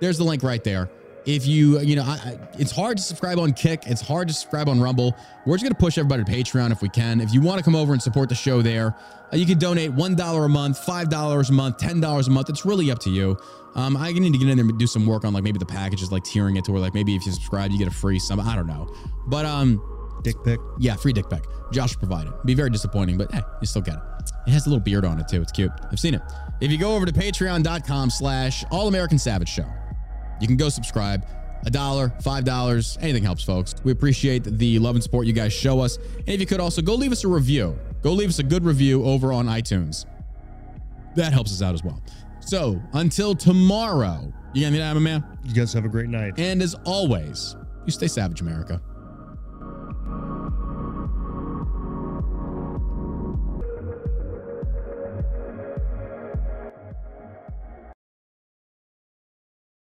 There's the link right there. If you, you know, I, I, it's hard to subscribe on Kick. It's hard to subscribe on Rumble. We're just going to push everybody to Patreon if we can. If you want to come over and support the show there, uh, you can donate $1 a month, $5 a month, $10 a month. It's really up to you. Um, I need to get in there and do some work on like maybe the packages, like tiering it to where like maybe if you subscribe, you get a free some. I don't know. But um, Dick pic. yeah, free dick pic. Josh provided. Be very disappointing, but hey, you still get it. It has a little beard on it too. It's cute. I've seen it. If you go over to patreon.com slash all American Savage Show, you can go subscribe. A dollar, five dollars, anything helps, folks. We appreciate the love and support you guys show us. And if you could also go leave us a review, go leave us a good review over on iTunes. That helps us out as well. So until tomorrow, you got me my man. You guys have a great night. And as always, you stay savage, America.